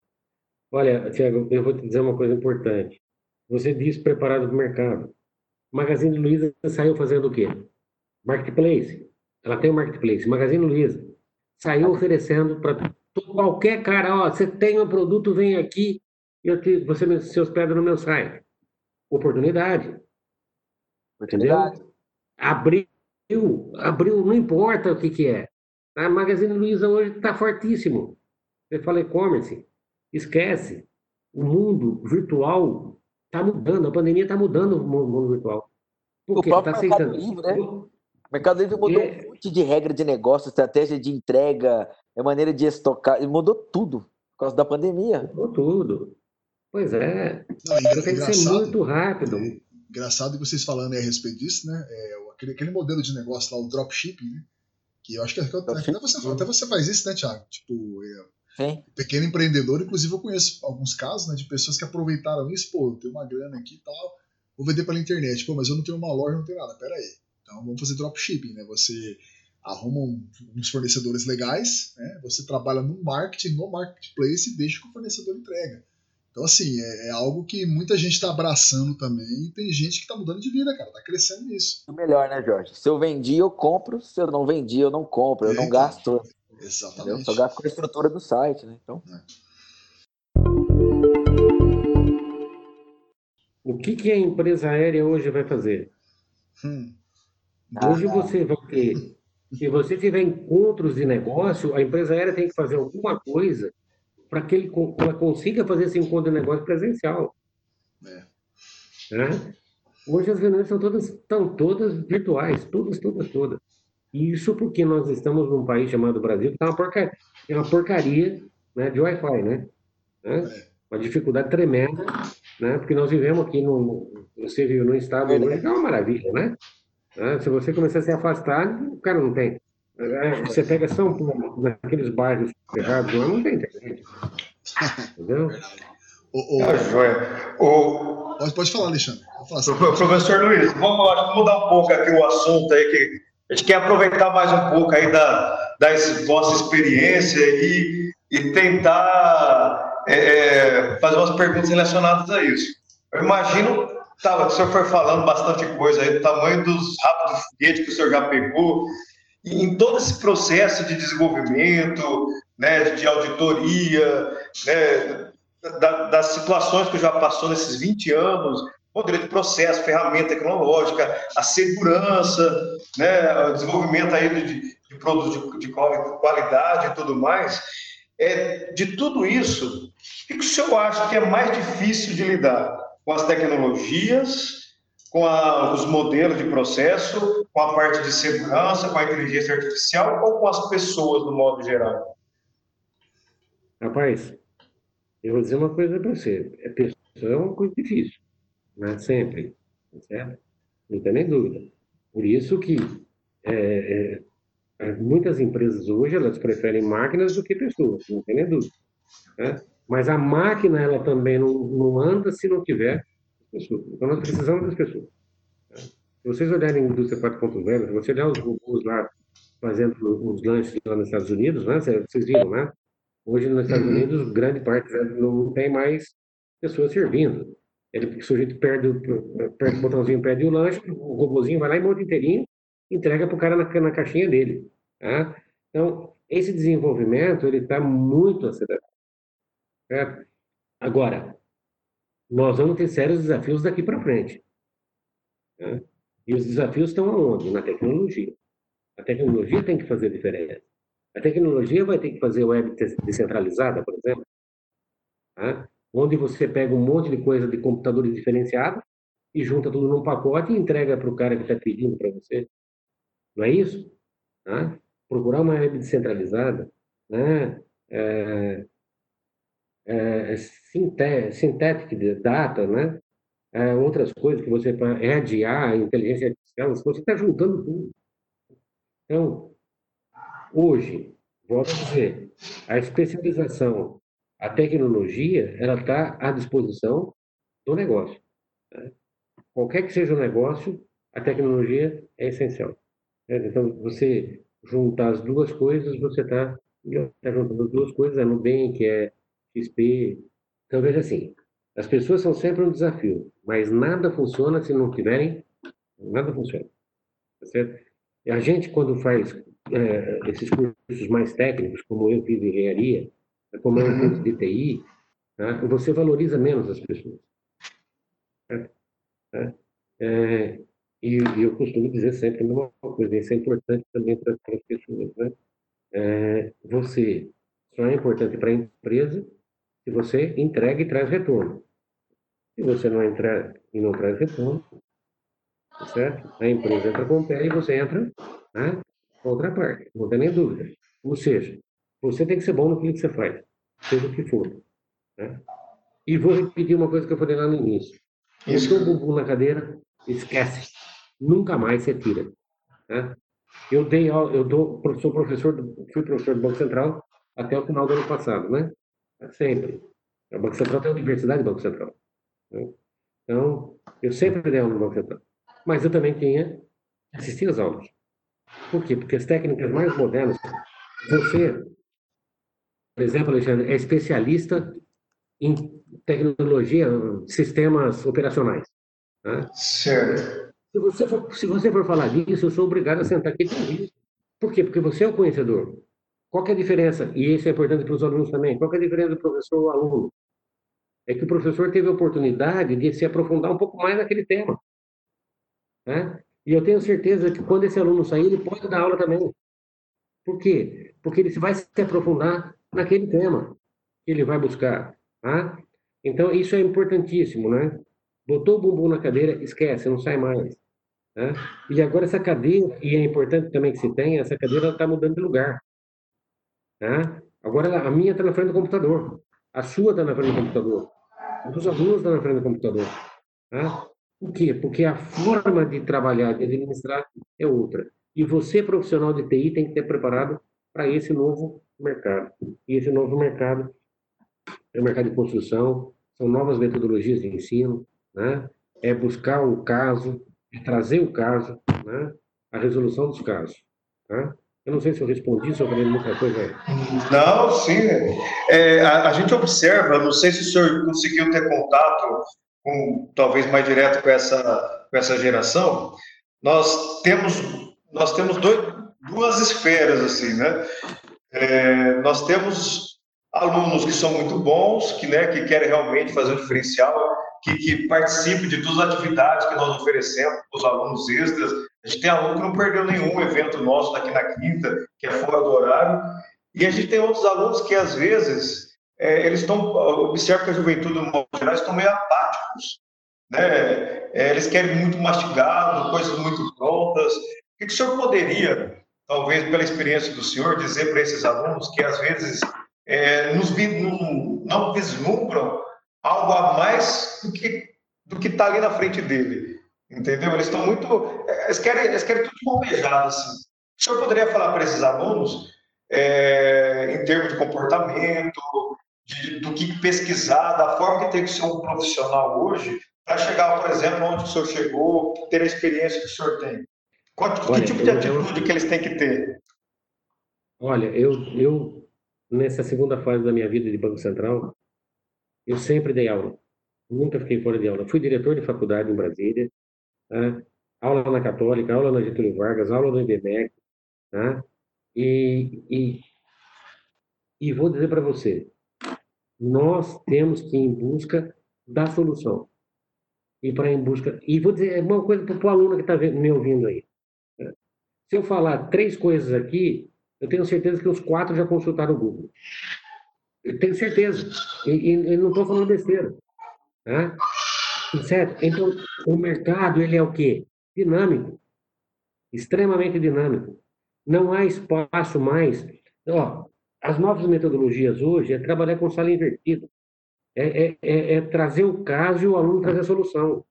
Olha, Tiago, eu vou te dizer uma coisa importante. Você disse preparado para o mercado. Magazine Luiza saiu fazendo o quê? Marketplace. Ela tem o um marketplace. Magazine Luiza saiu oferecendo para qualquer cara, ó, você tem um produto, vem aqui, eu te, você se hospeda no meu site. Oportunidade. Oportunidade. Entendeu? Abriu, abriu, não importa o que, que é. A Magazine Luiza hoje está fortíssimo. Você fala e-commerce, esquece. O mundo virtual está mudando, a pandemia está mudando o mundo virtual. Por quê? Está aceitando. Livre, né? O Mercado Livre mudou é... monte de regra de negócio, estratégia de entrega, a maneira de estocar, mudou tudo por causa da pandemia. Mudou tudo. Pois é. Não, engra... tem que ser muito rápido. Engraçado que vocês falando a respeito disso, né? É, aquele, aquele modelo de negócio lá, o dropshipping, né? Que eu acho que até você, até você faz isso, né, Thiago? Tipo, é, pequeno empreendedor, inclusive eu conheço alguns casos né, de pessoas que aproveitaram isso, pô, eu tenho uma grana aqui e tal, vou vender pela internet, pô, mas eu não tenho uma loja, não tenho nada, pera aí. Então vamos fazer dropshipping, né? Você arruma um, uns fornecedores legais, né? Você trabalha no marketing, no marketplace e deixa que o fornecedor entrega. Então, assim, é, é algo que muita gente está abraçando também e tem gente que está mudando de vida, cara, está crescendo nisso. O melhor, né, Jorge? Se eu vendi, eu compro. Se eu não vendi, eu não compro. Eu é, não então. gasto. Exatamente. Eu só gasto com a estrutura do site, né? Então. É. O que, que a empresa aérea hoje vai fazer? Hum. Hoje ah, você vai ter, se você tiver encontros de negócio, a empresa aérea tem que fazer alguma coisa para que ele ela consiga fazer esse encontro de negócio presencial. É. Né? Hoje as reuniões são todas, estão todas virtuais, todas, todas, todas. E isso porque nós estamos num país chamado Brasil que está uma porcaria, é uma porcaria né, de Wi-Fi, né? né? É. Uma dificuldade tremenda, né? Porque nós vivemos aqui no, você viu no estado que é uma maravilha, né? Né? Se você começar a se afastar, o cara não tem. É, você pega São Paulo, naqueles bairros ferrados lá, não tem internet. Entendeu? O, o... Ah, o... Pode, pode falar, Alexandre. Assim. Professor Luiz, vamos mudar um pouco aqui o assunto aí, que a gente quer aproveitar mais um pouco aí da, da vossa experiência e, e tentar é, é, fazer umas perguntas relacionadas a isso. Eu imagino, tá, o senhor foi falando bastante coisa aí, do tamanho dos rabos de foguete que o senhor já pegou, e em todo esse processo de desenvolvimento, né, de auditoria, né, da, das situações que já passou nesses 20 anos, modelo de processo, ferramenta tecnológica, a segurança, né, o desenvolvimento aí de, de produtos de, de, qualidade e tudo mais. É, de tudo isso, o que o senhor acha que é mais difícil de lidar? Com as tecnologias, com a, os modelos de processo, com a parte de segurança, com a inteligência artificial ou com as pessoas, no modo geral? Rapaz, eu vou dizer uma coisa para você. A pessoa é uma coisa difícil, né? Sempre, tá certo? Não tem nem dúvida. Por isso que é, é, muitas empresas hoje elas preferem máquinas do que pessoas, não tem nem dúvida. Né? Mas a máquina ela também não, não anda se não tiver pessoas. Então nós precisamos das pessoas. Se vocês olharem a indústria 4.0, se você olhar os robôs lá fazendo os lanches lá nos Estados Unidos, né? Vocês viram, né? Hoje, nos Estados uhum. Unidos, grande parte não tem mais pessoas servindo. Ele, o sujeito perde, perde o botãozinho, perde o lanche, o robôzinho vai lá e monta inteirinho, entrega para o cara na, na caixinha dele. Tá? Então, esse desenvolvimento ele está muito acelerado. Agora, nós vamos ter sérios desafios daqui para frente. Né? E os desafios estão aonde? Na tecnologia. A tecnologia tem que fazer diferença. A tecnologia vai ter que fazer web descentralizada, por exemplo, tá? onde você pega um monte de coisa de computadores diferenciados e junta tudo num pacote e entrega para o cara que está pedindo para você. Não é isso? Tá? Procurar uma web descentralizada, né? É, é, synthetic data, né? É, outras coisas que você é adiar, inteligência artificial, você está juntando tudo. Então, Hoje, volto a dizer, a especialização, a tecnologia, ela está à disposição do negócio. Né? Qualquer que seja o negócio, a tecnologia é essencial. Né? Então, você juntar as duas coisas, você está tá juntando as duas coisas, a Nubank, é XP. Então, veja assim, as pessoas são sempre um desafio, mas nada funciona se não tiverem, nada funciona. Tá certo? E a gente, quando faz é, esses cursos mais técnicos, como eu fiz engenharia, como é um curso de TI, tá? você valoriza menos as pessoas. Tá? Tá? É, e, e, eu costumo dizer sempre a mesma coisa, isso é importante também para as pessoas. Né? É, você só é importante para a empresa você entrega e traz retorno. Se você não entrar e não traz retorno, tá certo? A empresa entra com o pé e você entra né, outra parte, não tem nem dúvida. Ou seja, você tem que ser bom no que você faz, seja o que for. Né? E vou repetir uma coisa que eu falei lá no início. Isso. o bumbum na cadeira, esquece. Nunca mais você tira. Né? Eu dei, eu dou, sou professor, fui professor do Banco Central até o final do ano passado, né? Sempre. O Banco Central tem a Universidade do Banco Central. Né? Então, eu sempre dei aula no Banco Central. Mas eu também tinha assistido às aulas. Por quê? Porque as técnicas mais modernas, você, por exemplo, Alexandre, é especialista em tecnologia, sistemas operacionais. Né? Certo. Se você, for, se você for falar disso, eu sou obrigado a sentar aqui e ouvir. Por quê? Porque você é o conhecedor. Qual é a diferença? E isso é importante para os alunos também. Qual é a diferença do professor ou aluno? É que o professor teve a oportunidade de se aprofundar um pouco mais naquele tema. Né? E eu tenho certeza que quando esse aluno sair, ele pode dar aula também. Por quê? Porque ele vai se aprofundar naquele tema que ele vai buscar. Tá? Então, isso é importantíssimo, né? Botou o bumbum na cadeira, esquece, não sai mais. Tá? E agora essa cadeira, e é importante também que se tenha, essa cadeira está mudando de lugar. Tá? Agora a minha está na frente do computador, a sua está na frente do computador, a dos alunos está na frente do computador. Tá? Por quê? Porque a forma de trabalhar, de administrar é outra. E você, profissional de TI, tem que ter preparado para esse novo mercado. E esse novo mercado é o mercado de construção, são novas metodologias de ensino, né? é buscar o caso, é trazer o caso, né? a resolução dos casos. Tá? Eu não sei se eu respondi, se eu muita coisa. Não, sim. É, a, a, gente observa, não sei se o senhor conseguiu ter contato com, talvez mais direto com essa, com essa geração, nós temos, nós temos dois, duas esferas, assim, né? É, nós temos alunos que são muito bons, que, né, que querem realmente fazer um diferencial, que, que participem de todas as atividades que nós oferecemos para os alunos extras. A gente tem aluno que não perdeu nenhum evento nosso daqui na quinta, que é fora do horário. E a gente tem outros alunos que, às vezes, é, eles estão, observa que a juventude, no modo geral, estão meio apáticos. Né? É, eles querem muito mastigado, coisas muito prontas. O que o senhor poderia, talvez pela experiência do senhor, dizer para esses alunos que, às vezes, é, nos, não vislumbram algo a mais do que do que está ali na frente dele, entendeu? Eles estão muito, eles querem, eles querem tudo bombejado assim. O senhor poderia falar para esses alunos é, em termos de comportamento, de, do que pesquisar, da forma que tem que ser um profissional hoje, para chegar, por exemplo, onde o senhor chegou, ter a experiência que o senhor tem? Qual, Olha, que tipo de atitude eu... que eles têm que ter? Olha, eu, eu, nessa segunda fase da minha vida de Banco Central, eu sempre dei aula. Nunca fiquei fora de aula. Fui diretor de faculdade em Brasília, tá? aula na Católica, aula na Getúlio Vargas, aula no IBMEC, tá? e, e, e vou dizer para você, nós temos que ir em busca da solução. E para em busca. E vou dizer uma coisa para o aluno que está me ouvindo aí. Tá? Se eu falar três coisas aqui, eu tenho certeza que os quatro já consultaram o Google. Tenho certeza. E, e, e não estou falando besteira. Né? Certo? Então, o mercado, ele é o quê? Dinâmico. Extremamente dinâmico. Não há espaço mais. Ó, as novas metodologias hoje é trabalhar com sala invertida. É, é, é, é trazer o caso e o aluno trazer a solução.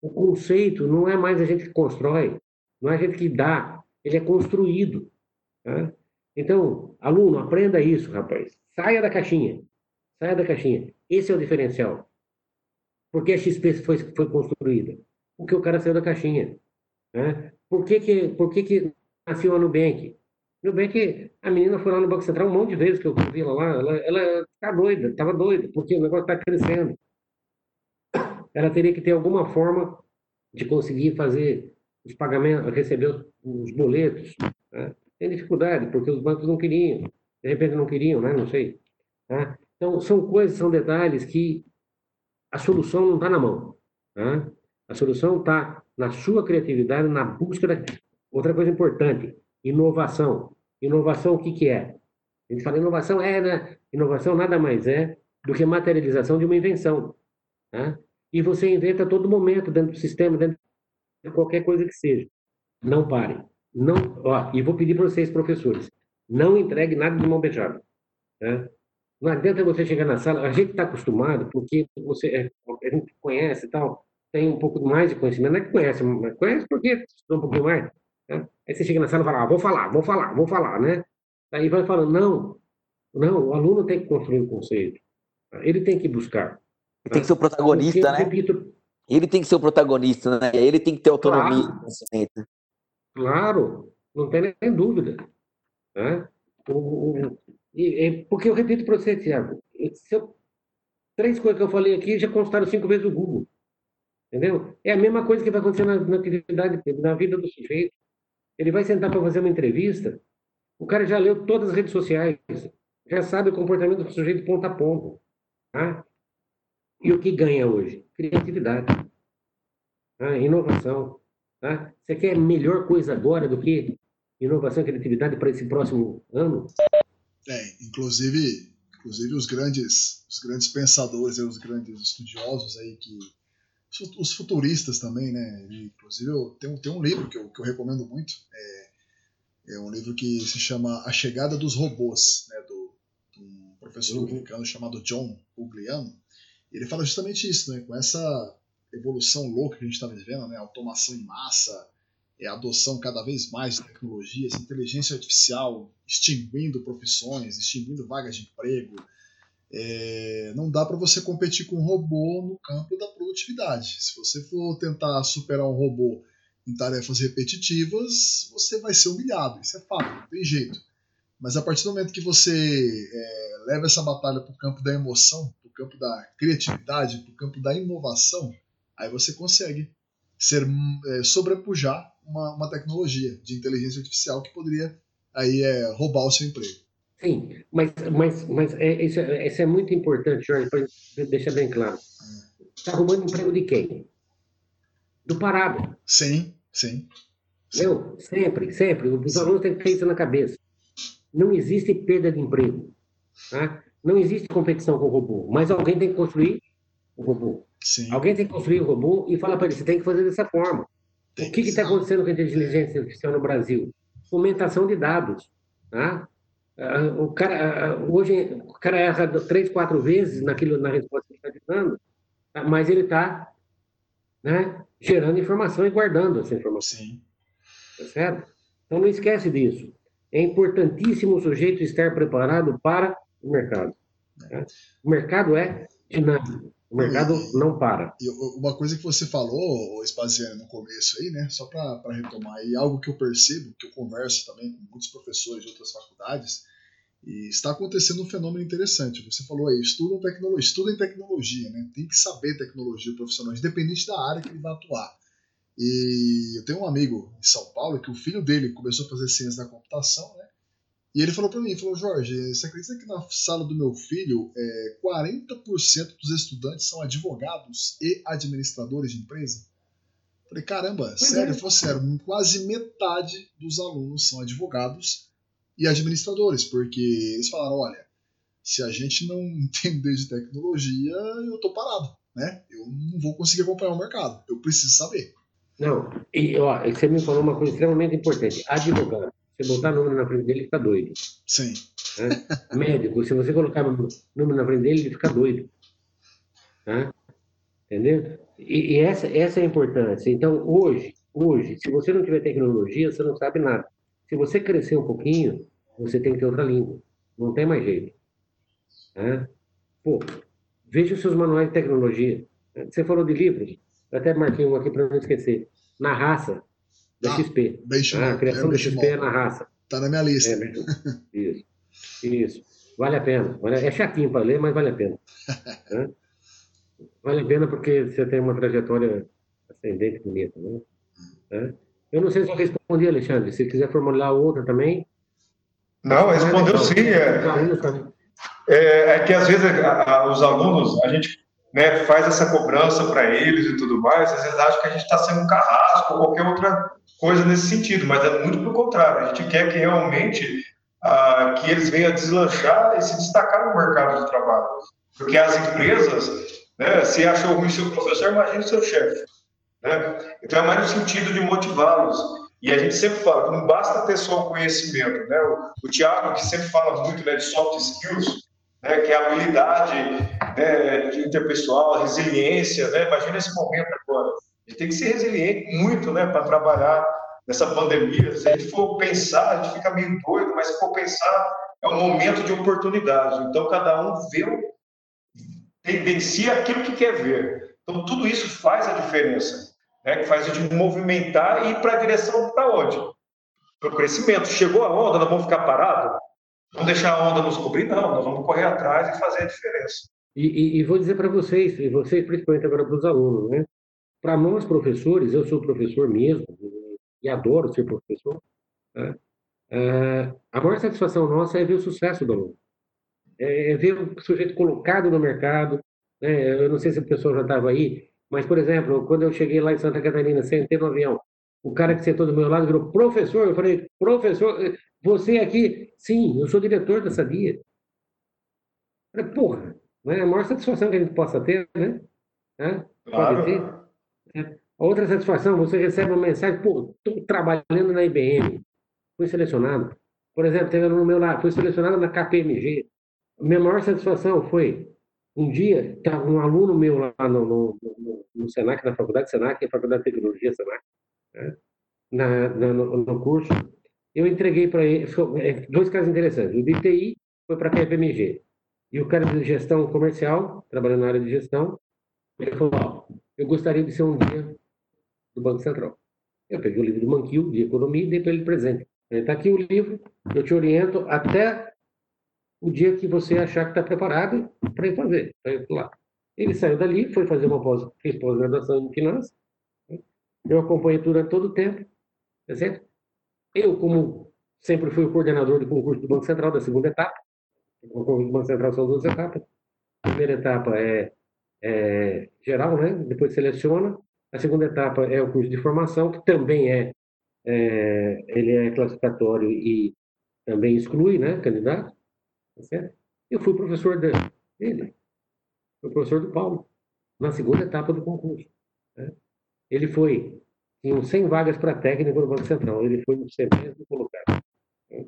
O conceito não é mais a gente que constrói, não é a gente que dá, ele é construído. Tá? Então, aluno, aprenda isso, rapaz. Saia da caixinha. Saia da caixinha. Esse é o diferencial. Por que a XP foi, foi construída? Porque o cara saiu da caixinha. Né? Por que, que, por que, que nasceu a Nubank? Nubank, a menina foi lá no Banco Central um monte de vezes que eu vi ela lá. Ela, ela tá doida, estava doida, porque o negócio está crescendo. Ela teria que ter alguma forma de conseguir fazer os pagamentos, receber os, os boletos. Né? Tem dificuldade, porque os bancos não queriam de repente não queriam, né? Não sei. Tá? Então, são coisas, são detalhes que a solução não está na mão. Tá? A solução está na sua criatividade, na busca da... Outra coisa importante, inovação. Inovação, o que, que é? A gente fala inovação é, né? Inovação nada mais é do que materialização de uma invenção. Tá? E você inventa a todo momento dentro do sistema, dentro de qualquer coisa que seja. Não pare. Não, ó, e vou pedir para vocês, professores, não entregue nada de mão beijada. Né? Não adianta você chegar na sala, a gente está acostumado, porque você, é, a gente conhece e tal, tem um pouco mais de conhecimento, não é que conhece, mas conhece porque estudou um pouquinho mais. Né? Aí você chega na sala e fala, ah, vou falar, vou falar, vou falar, né? Aí vai falando, não, não, o aluno tem que construir o um conceito, ele tem que buscar. Ele tem que ser o protagonista, porque, né? Repito, ele tem que ser o protagonista, né? Ele tem que ter autonomia. Claro, claro não tem nem dúvida. Né? O, e, porque eu repito para você, Tiago, três coisas que eu falei aqui já constaram cinco vezes o Google. Entendeu? É a mesma coisa que vai acontecer na, na atividade, na vida do sujeito. Ele vai sentar para fazer uma entrevista, o cara já leu todas as redes sociais, já sabe o comportamento do sujeito ponto a ponto. Tá? E o que ganha hoje? Criatividade, tá? inovação. Tá? Você quer melhor coisa agora do que inovação e criatividade para esse próximo ano? É, inclusive, inclusive os grandes, os grandes pensadores, os grandes estudiosos aí que os futuristas também, né? Inclusive eu tenho, tenho um livro que eu, que eu recomendo muito, é, é um livro que se chama A Chegada dos Robôs, né? Do, de um professor uhum. americano chamado John Pugliano. Ele fala justamente isso, né? Com essa evolução louca que a gente está vivendo, né? Automação em massa, é, adoção cada vez mais de tecnologias, inteligência artificial extinguindo profissões, extinguindo vagas de emprego. É, não dá para você competir com um robô no campo da produtividade. Se você for tentar superar um robô em tarefas repetitivas, você vai ser humilhado. Isso é fato, não tem jeito. Mas a partir do momento que você é, leva essa batalha para o campo da emoção, para o campo da criatividade, para o campo da inovação, aí você consegue ser é, sobrepujar uma, uma tecnologia de inteligência artificial que poderia aí é, roubar o seu emprego. Sim, mas, mas, mas é, isso, é, isso é muito importante, Jorge, para deixar bem claro. Está roubando emprego de quem? Do parado. Sim, sim. Eu, sempre, sempre. Os alunos têm que ter isso na cabeça. Não existe perda de emprego. Tá? Não existe competição com o robô, mas alguém tem que construir o robô. Sim. Alguém tem que construir o robô e falar para ele, você tem que fazer dessa forma. Tem o que está acontecendo com a inteligência artificial no Brasil? Fomentação de dados. Tá? Ah, o cara, ah, hoje, o cara erra três, quatro vezes naquilo, na resposta que ele está dando, tá? mas ele está né, gerando informação e guardando essa informação. Sim. Tá certo? Então não esquece disso. É importantíssimo o sujeito estar preparado para o mercado. Né? O mercado é dinâmico. O mercado e, não para. E uma coisa que você falou, Spaziano, no começo aí, né? Só para retomar, e algo que eu percebo, que eu converso também com muitos professores de outras faculdades, e está acontecendo um fenômeno interessante. Você falou aí, estudam tecnologia, estudem tecnologia, né? Tem que saber tecnologia profissional, independente da área que ele vai atuar. E eu tenho um amigo em São Paulo que o filho dele começou a fazer ciência da computação, né? E ele falou para mim, falou, Jorge, você acredita que na sala do meu filho é, 40% dos estudantes são advogados e administradores de empresa? Falei, caramba, sério, é. falou sério, quase metade dos alunos são advogados e administradores, porque eles falaram, olha, se a gente não entender de tecnologia, eu tô parado, né? Eu não vou conseguir acompanhar o mercado, eu preciso saber. Não, e ó, você me falou uma coisa extremamente importante, advogado. Você botar número na frente dele, ele fica doido. Sim. É? Médico, se você colocar número na frente dele, ele fica doido. Tá? Entendeu? E, e, essa, essa é a importância. Então, hoje, hoje, se você não tiver tecnologia, você não sabe nada. Se você crescer um pouquinho, você tem que ter outra língua. Não tem mais jeito. Tá? Pô, veja os seus manuais de tecnologia. Você falou de livros, eu até marquei um aqui para não esquecer. Na raça, da ah, XP. Ah, a criação é da XP é na raça. Tá na minha lista. É, isso. Isso. Vale a pena. É chatinho para ler, mas vale a pena. vale a pena porque você tem uma trajetória ascendente bonita. Né? Eu não sei se eu respondi, Alexandre. Se quiser formular outra também. Não, respondeu sim. É, é, é que às vezes a, a, os alunos, a gente né, faz essa cobrança para eles e tudo mais, às vezes acham que a gente está sendo um carrasco ou qualquer outra coisa nesse sentido, mas é muito pelo contrário. A gente quer que realmente ah, que eles venham deslanchar e se destacar no mercado de trabalho. Porque as empresas, né, se achou ruim seu professor, imagine seu chefe. Né? Então é mais no sentido de motivá-los. E a gente sempre fala que não basta ter só conhecimento. Né? O, o Tiago, que sempre fala muito né, de soft skills, né, que é a habilidade né, interpessoal, resiliência. Né? Imagina esse momento agora gente tem que ser resiliente muito, né, para trabalhar nessa pandemia. Se a gente for pensar, a gente fica meio doido, mas se for pensar, é um momento de oportunidade. Então, cada um vê, tendencia aquilo que quer ver. Então, tudo isso faz a diferença, né, que faz a gente movimentar e ir para a direção para onde? Para o crescimento. Chegou a onda, nós vamos ficar parados? Vamos deixar a onda nos cobrir? Não, nós vamos correr atrás e fazer a diferença. E, e, e vou dizer para vocês, e vocês principalmente agora para os alunos, né? Para nós, professores, eu sou professor mesmo, e adoro ser professor, né? é, a maior satisfação nossa é ver o sucesso do aluno. É, é ver o sujeito colocado no mercado. Né? Eu não sei se o pessoal já estava aí, mas, por exemplo, quando eu cheguei lá em Santa Catarina, sentei no avião, o cara que sentou do meu lado virou professor. Eu falei, professor, você aqui? Sim, eu sou diretor Sadia. Eu falei, porra, né? a maior satisfação que a gente possa ter, né? Pode ter. É. Outra satisfação, você recebe uma mensagem, pô, estou trabalhando na IBM, fui selecionado. Por exemplo, teve no meu lá, fui selecionado na KPMG. Minha maior satisfação foi, um dia, estava um aluno meu lá no, no, no, no Senac, na faculdade Senac, a Faculdade de Tecnologia Senac, né? na, na no, no, curso, eu entreguei para ele, é, dois casos interessantes. O de TI foi para a KPMG. E o cara de gestão comercial, trabalhando na área de gestão, ele falou, ó, eu gostaria de ser um dia do Banco Central. Eu peguei o livro do Manquil, de economia, e dei para ele presente. Está aqui o livro, eu te oriento até o dia que você achar que está preparado para ir fazer, para ir lá. Ele saiu dali, foi fazer uma pós, fez pós-graduação em finanças. Eu acompanhei durante todo o tempo, tá certo? Eu, como sempre fui o coordenador do concurso do Banco Central da segunda etapa, o concurso do Banco Central são duas etapas. A primeira etapa é, é geral, né? Depois seleciona. A segunda etapa é o curso de formação, que também é, é ele é classificatório e também exclui, né, candidato. Tá certo? Eu fui professor dele, fui professor do Paulo, na segunda etapa do concurso. Né? Ele foi, tinham 100 vagas para técnico no Banco Central, ele foi no centésimo colocado. Né?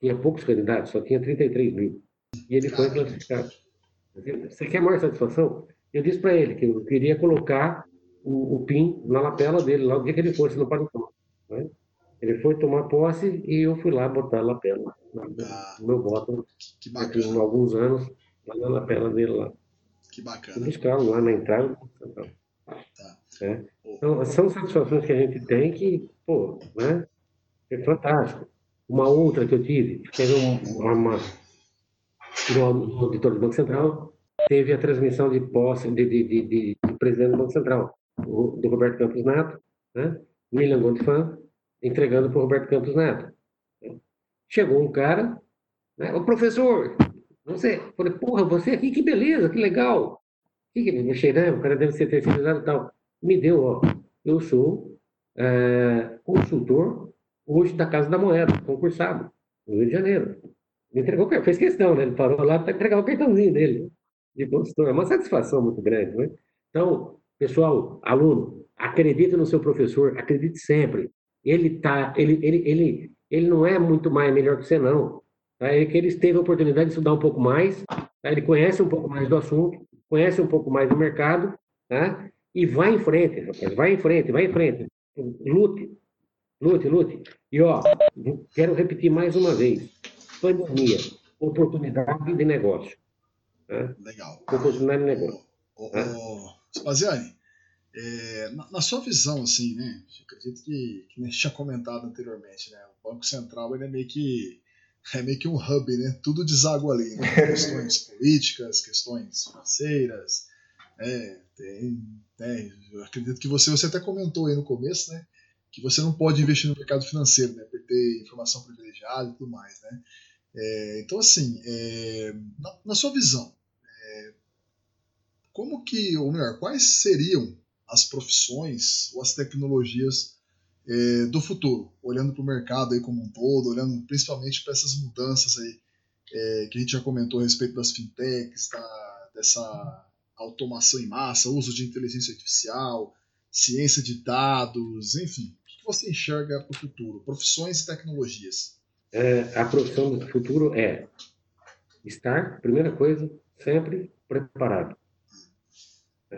Tinha poucos candidatos, só tinha 33 mil. E ele foi classificado. Você quer maior satisfação? Eu disse para ele que eu queria colocar o, o, PIN na lapela dele, lá o dia que ele fosse no paletó. Né? Ele foi tomar posse e eu fui lá botar a lapela ah, no meu bottom. Que bacana. Em alguns anos, lá na lapela dele lá. Que bacana. Buscaram lá na entrada. Tá. É. Então, são satisfações que a gente tem que, pô, né? É fantástico. Uma outra que eu tive, teve uma, uma no auditor do Banco Central, teve a transmissão de posse de, de, de, de, de presidente do Banco Central, do Roberto Campos Neto, né? William Gondfan, entregando para o Roberto Campos Neto. Chegou um cara, né? o professor, você, falei, porra, você aqui, que beleza, que legal. Que que me achei, né? O cara deve ser terceirizado e tal. Me deu, ó, eu sou é, consultor hoje da Casa da Moeda, concursado, no Rio de Janeiro. Me entregou, fez questão, né? Ele parou lá para entregar o cartãozinho dele de consultor. É uma satisfação muito grande, né? Então, pessoal, aluno, acredite no seu professor, acredite sempre. Ele tá, ele, ele, ele, ele não é muito mais melhor que você, não. Tá? Ele, que ele teve a oportunidade de estudar um pouco mais, tá? ele conhece um pouco mais do assunto, conhece um pouco mais do mercado, tá? e vai em frente, rapaz, vai em frente, vai em frente. Lute, lute, lute. E, ó, quero repetir mais uma vez. Pandemia, oportunidade de negócio. Tá? Legal. De negócio. Ô, Spaziani, é, na, na, sua visão, assim, né? Acredito que, que a gente tinha comentado anteriormente, né? O Banco Central ele é meio que é meio que um hub, né? Tudo deságua ali, né? questões políticas, questões financeiras, né? Tem, né? Eu acredito que você, você até comentou aí no começo, né? Que você não pode investir no mercado financeiro, né? Por ter informação privilegiada e tudo mais, né? É, então, assim, é, na, na, sua visão, é, como que, ou melhor, quais seriam as profissões ou as tecnologias é, do futuro, olhando para o mercado aí como um todo, olhando principalmente para essas mudanças aí é, que a gente já comentou a respeito das fintechs, da, dessa automação em massa, uso de inteligência artificial, ciência de dados, enfim, o que você enxerga para o futuro, profissões e tecnologias? É, a profissão do futuro é estar, primeira coisa, sempre preparado.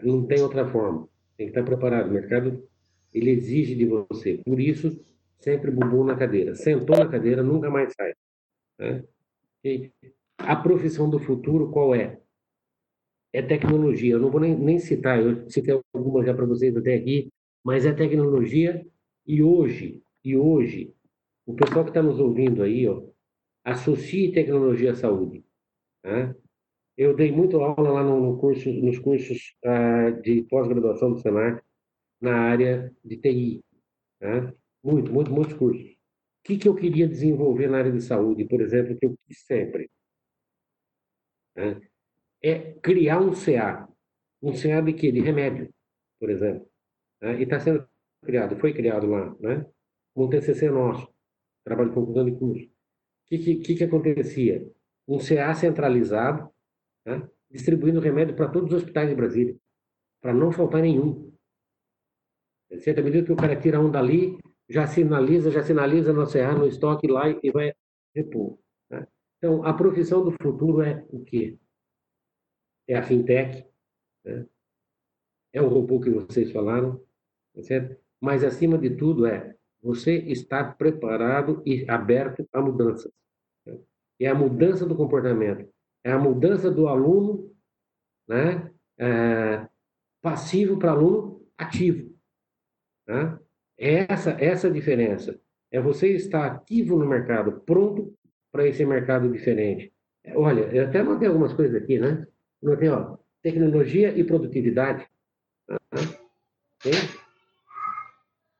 Não tem outra forma. Tem que estar preparado. O mercado ele exige de você. Por isso, sempre bumbum na cadeira. Sentou na cadeira, nunca mais sai. Né? E a profissão do futuro qual é? É tecnologia. Eu não vou nem, nem citar, eu citei algumas já para vocês até aqui, mas é tecnologia. E hoje, e hoje, o pessoal que está nos ouvindo aí, ó, associe tecnologia à saúde. Né? Eu dei muito aula lá no, curso, nos cursos uh, de pós-graduação do Senac, na área de TI. Né? Muito, muito, muitos cursos. O que, que eu queria desenvolver na área de saúde, por exemplo, que eu quis sempre? Né? É criar um CA. Um CA de quê? De remédio, por exemplo. Né? E está sendo criado, foi criado lá, né? Um TCC nosso, trabalho de conclusão de curso. O que, que, que acontecia? Um CA centralizado, né? distribuindo remédio para todos os hospitais de Brasília, para não faltar nenhum. Certa medida que o cara tira um dali, já sinaliza, já sinaliza no CA, no estoque lá e vai repor. Né? Então, a profissão do futuro é o quê? É a fintech, né? é o robô que vocês falaram, tá certo? mas acima de tudo é você estar preparado e aberto a mudanças. É a mudança do comportamento, é a mudança do aluno né? É, passivo para aluno ativo. Né? Essa, essa a diferença. É você estar ativo no mercado, pronto para esse mercado diferente. Olha, eu até mandei algumas coisas aqui, né? Notei, ó, tecnologia e produtividade.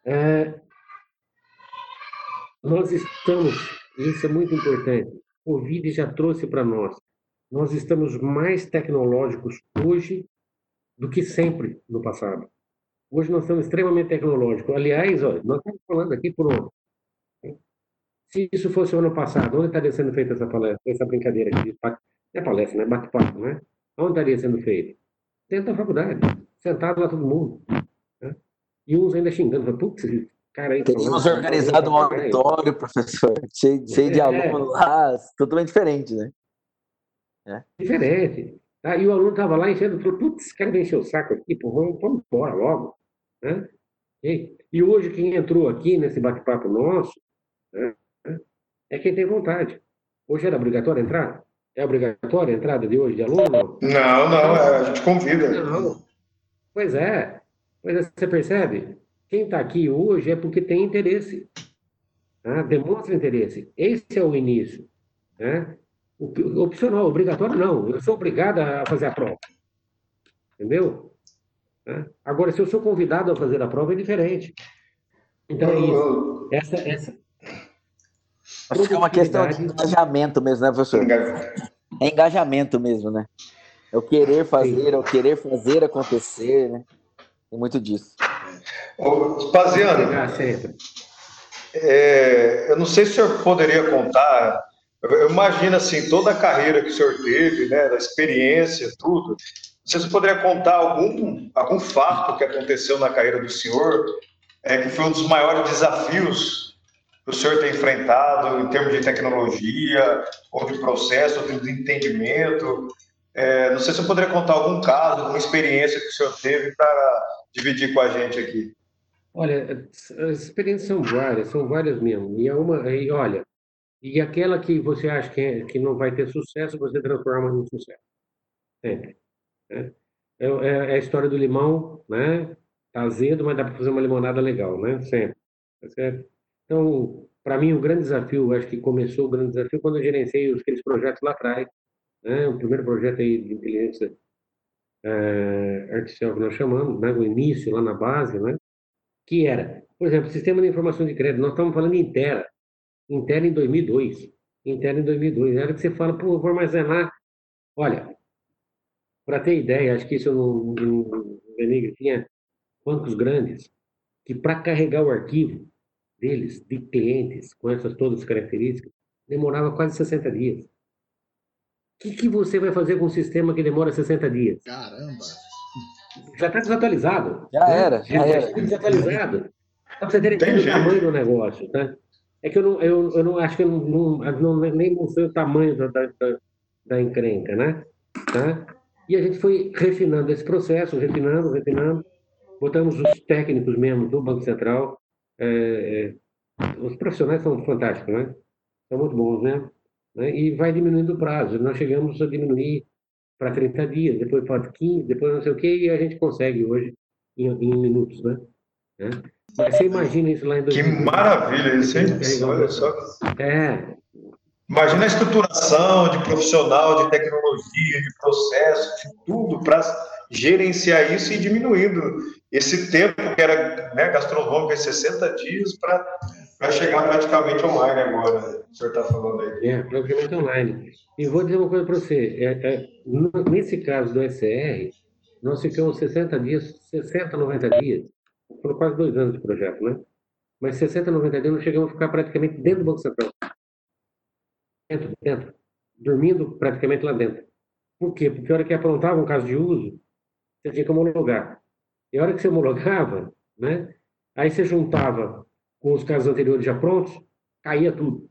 É, nós estamos, isso é muito importante, o Covid já trouxe para nós, nós estamos mais tecnológicos hoje do que sempre no passado. Hoje nós estamos extremamente tecnológicos. Aliás, ó, nós estamos falando aqui por um. Se isso fosse o ano passado, onde estaria sendo feita essa palestra, essa brincadeira aqui? Não é palestra, né? Bate-papo, né? Onde estaria sendo feito? Dentro da faculdade, sentado lá todo mundo. Né? E uns ainda xingando, putz, cara aí. Teríamos organizado um auditório, professor, cheio, cheio de é, alunos lá, totalmente diferente, né? É. Diferente. Aí o aluno estava lá enchendo, falou, putz, quero encher o saco aqui, pô, vamos, vamos embora logo. Né? E, e hoje quem entrou aqui nesse bate-papo nosso né, é quem tem vontade. Hoje era obrigatório entrar? É obrigatória a entrada de hoje de aluno? Não, não, é, a gente convida. Não. Pois é. Pois é, você percebe? Quem está aqui hoje é porque tem interesse. Tá? Demonstra interesse. Esse é o início. Né? Opcional, obrigatório não. Eu sou obrigado a fazer a prova. Entendeu? Né? Agora, se eu sou convidado a fazer a prova, é diferente. Então, é isso. Essa, essa, Acho que é uma questão de engajamento mesmo, né, professor? É engajamento mesmo, né? É o querer fazer, é o querer fazer acontecer, né? Tem muito disso. Ô, Spaziano, é, eu não sei se o senhor poderia contar, eu imagino assim, toda a carreira que o senhor teve, né, da experiência, tudo, se você poderia contar algum, algum fato que aconteceu na carreira do senhor, é, que foi um dos maiores desafios que o senhor tem enfrentado em termos de tecnologia, ou de processo, ou de entendimento. É, não sei se você poderia contar algum caso, alguma experiência que o senhor teve para dividir com a gente aqui. Olha, as experiências são várias, são várias mesmo. E, é uma, e olha, e aquela que você acha que, é, que não vai ter sucesso, você transforma em sucesso. Sempre. Né? É, é, é, a história do limão, né? Tá azedo, mas dá para fazer uma limonada legal, né? Sempre. Tá certo? Então, para mim, o grande desafio, acho que começou o grande desafio quando eu gerenciei aqueles projetos lá atrás. Né? O primeiro projeto aí de inteligência é, artificial que nós chamamos, né? o início lá na base, né? que era, por exemplo, sistema de informação de crédito. Nós estamos falando em Terra. Interna em 2002. Interna em 2002. Era que você fala, pô, vou armazenar. Olha, para ter ideia, acho que isso no, no Benigre tinha bancos grandes que para carregar o arquivo deles, de clientes, com essas todas as características, demorava quase 60 dias. O que, que você vai fazer com um sistema que demora 60 dias? Caramba! Já está desatualizado. Já né? era, já, já era. desatualizado. Para você ter ideia do tamanho do negócio, tá? É que eu não, eu, eu não acho que eu não, não, não nem mostrei o tamanho da, da, da encrenca, né? Tá? E a gente foi refinando esse processo, refinando, refinando. Botamos os técnicos mesmo do Banco Central. É, é, os profissionais são fantásticos, né? São muito bons, né? né? E vai diminuindo o prazo. Nós chegamos a diminuir para 30 dias, depois para 15, depois não sei o quê, e a gente consegue hoje em, em minutos, né? Né? Mas você imagina isso lá em 2020. Que maravilha isso, hein? Olha só. É. Imagina a estruturação de profissional, de tecnologia, de processo, de tudo para gerenciar isso e diminuindo esse tempo que era né, gastronômico em 60 dias para chegar praticamente online agora. O senhor está falando aí. É, praticamente online. E vou dizer uma coisa para você. É, é, nesse caso do SR, nós ficamos 60 dias, 60, 90 dias foram quase dois anos de projeto, né? Mas 60, 90 dias nós chegamos a ficar praticamente dentro do Banco Central. Dentro, dentro. Dormindo praticamente lá dentro. Por quê? Porque a hora que aprontava um caso de uso, você tinha que homologar. E a hora que você homologava, né? Aí você juntava com os casos anteriores já prontos, caía tudo.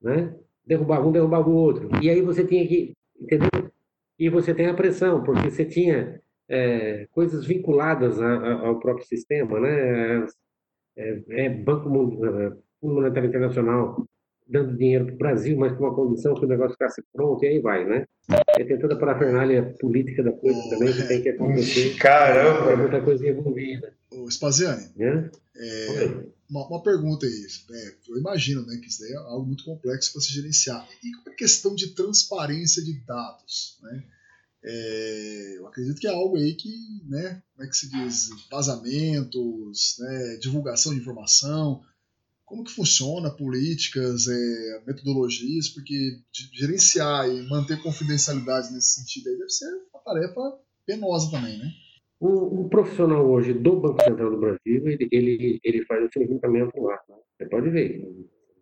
Né? Derrubava um, derrubava o outro. E aí você tinha que, entendeu? E você tem a pressão, porque você tinha é, coisas vinculadas a, a, ao próprio sistema, né? É, é Banco é, Fundo Monetário Internacional dando dinheiro para o Brasil, mas com uma condição que o negócio ficasse pronto, e aí vai, né? E tem toda a parafernália política da coisa também que tem que acontecer. Caramba! Tem muita coisa envolvida. O Spaziani, é? é uma, uma, pergunta aí. É, eu imagino né, que isso daí é algo muito complexo para se gerenciar. E a questão de transparência de dados? Né? É, eu acredito que é algo aí que, né, como é que se diz, vazamentos, né, divulgação de informação, como que funciona políticas, é, metodologias, porque gerenciar e manter confidencialidade nesse sentido aí deve ser uma tarefa penosa também, né? O, o, profissional hoje do Banco Central do Brasil, ele, ele, ele faz esse levantamento lá. Né? Você pode ver.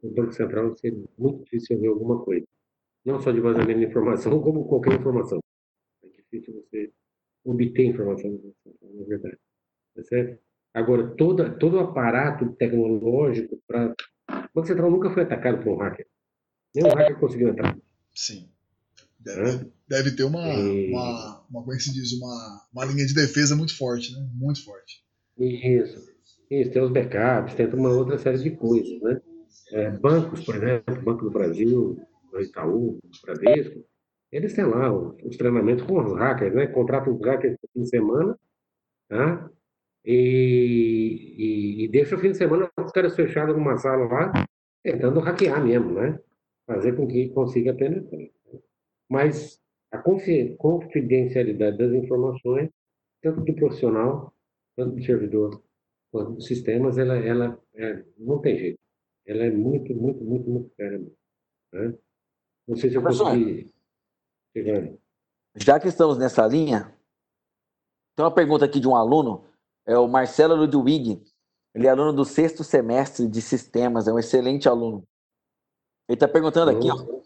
No Banco Central é muito difícil ver alguma coisa. Não só de vazamento de informação, como qualquer informação. Difícil você obter informação, na verdade. Tá certo? Agora, toda, todo o aparato tecnológico para. O Banco Central nunca foi atacado por um hacker. Nenhum hacker conseguiu entrar. Sim. Deve, deve ter uma, e... uma, uma, como é que se diz, uma, uma linha de defesa muito forte, né? Muito forte. Isso. Isso, tem os backups, tem uma outra série de coisas, né? É, bancos, por exemplo, Banco do Brasil, o Itaú, Bradesco, eles têm lá os, os treinamentos com os hackers, né? Contratam os hackers por fim de semana, tá? E, e, e deixa o fim de semana os caras fechados numa sala lá, tentando hackear mesmo, né? Fazer com que consiga penetrar. Mas a confidencialidade das informações, tanto do profissional, tanto do servidor, quanto dos sistemas, ela, ela é, não tem jeito. Ela é muito, muito, muito, muito cara. Né? Não sei se eu consegui. Já que estamos nessa linha, tem uma pergunta aqui de um aluno, é o Marcelo Ludwig. Ele é aluno do sexto semestre de sistemas, é um excelente aluno. Ele está perguntando aqui, ó,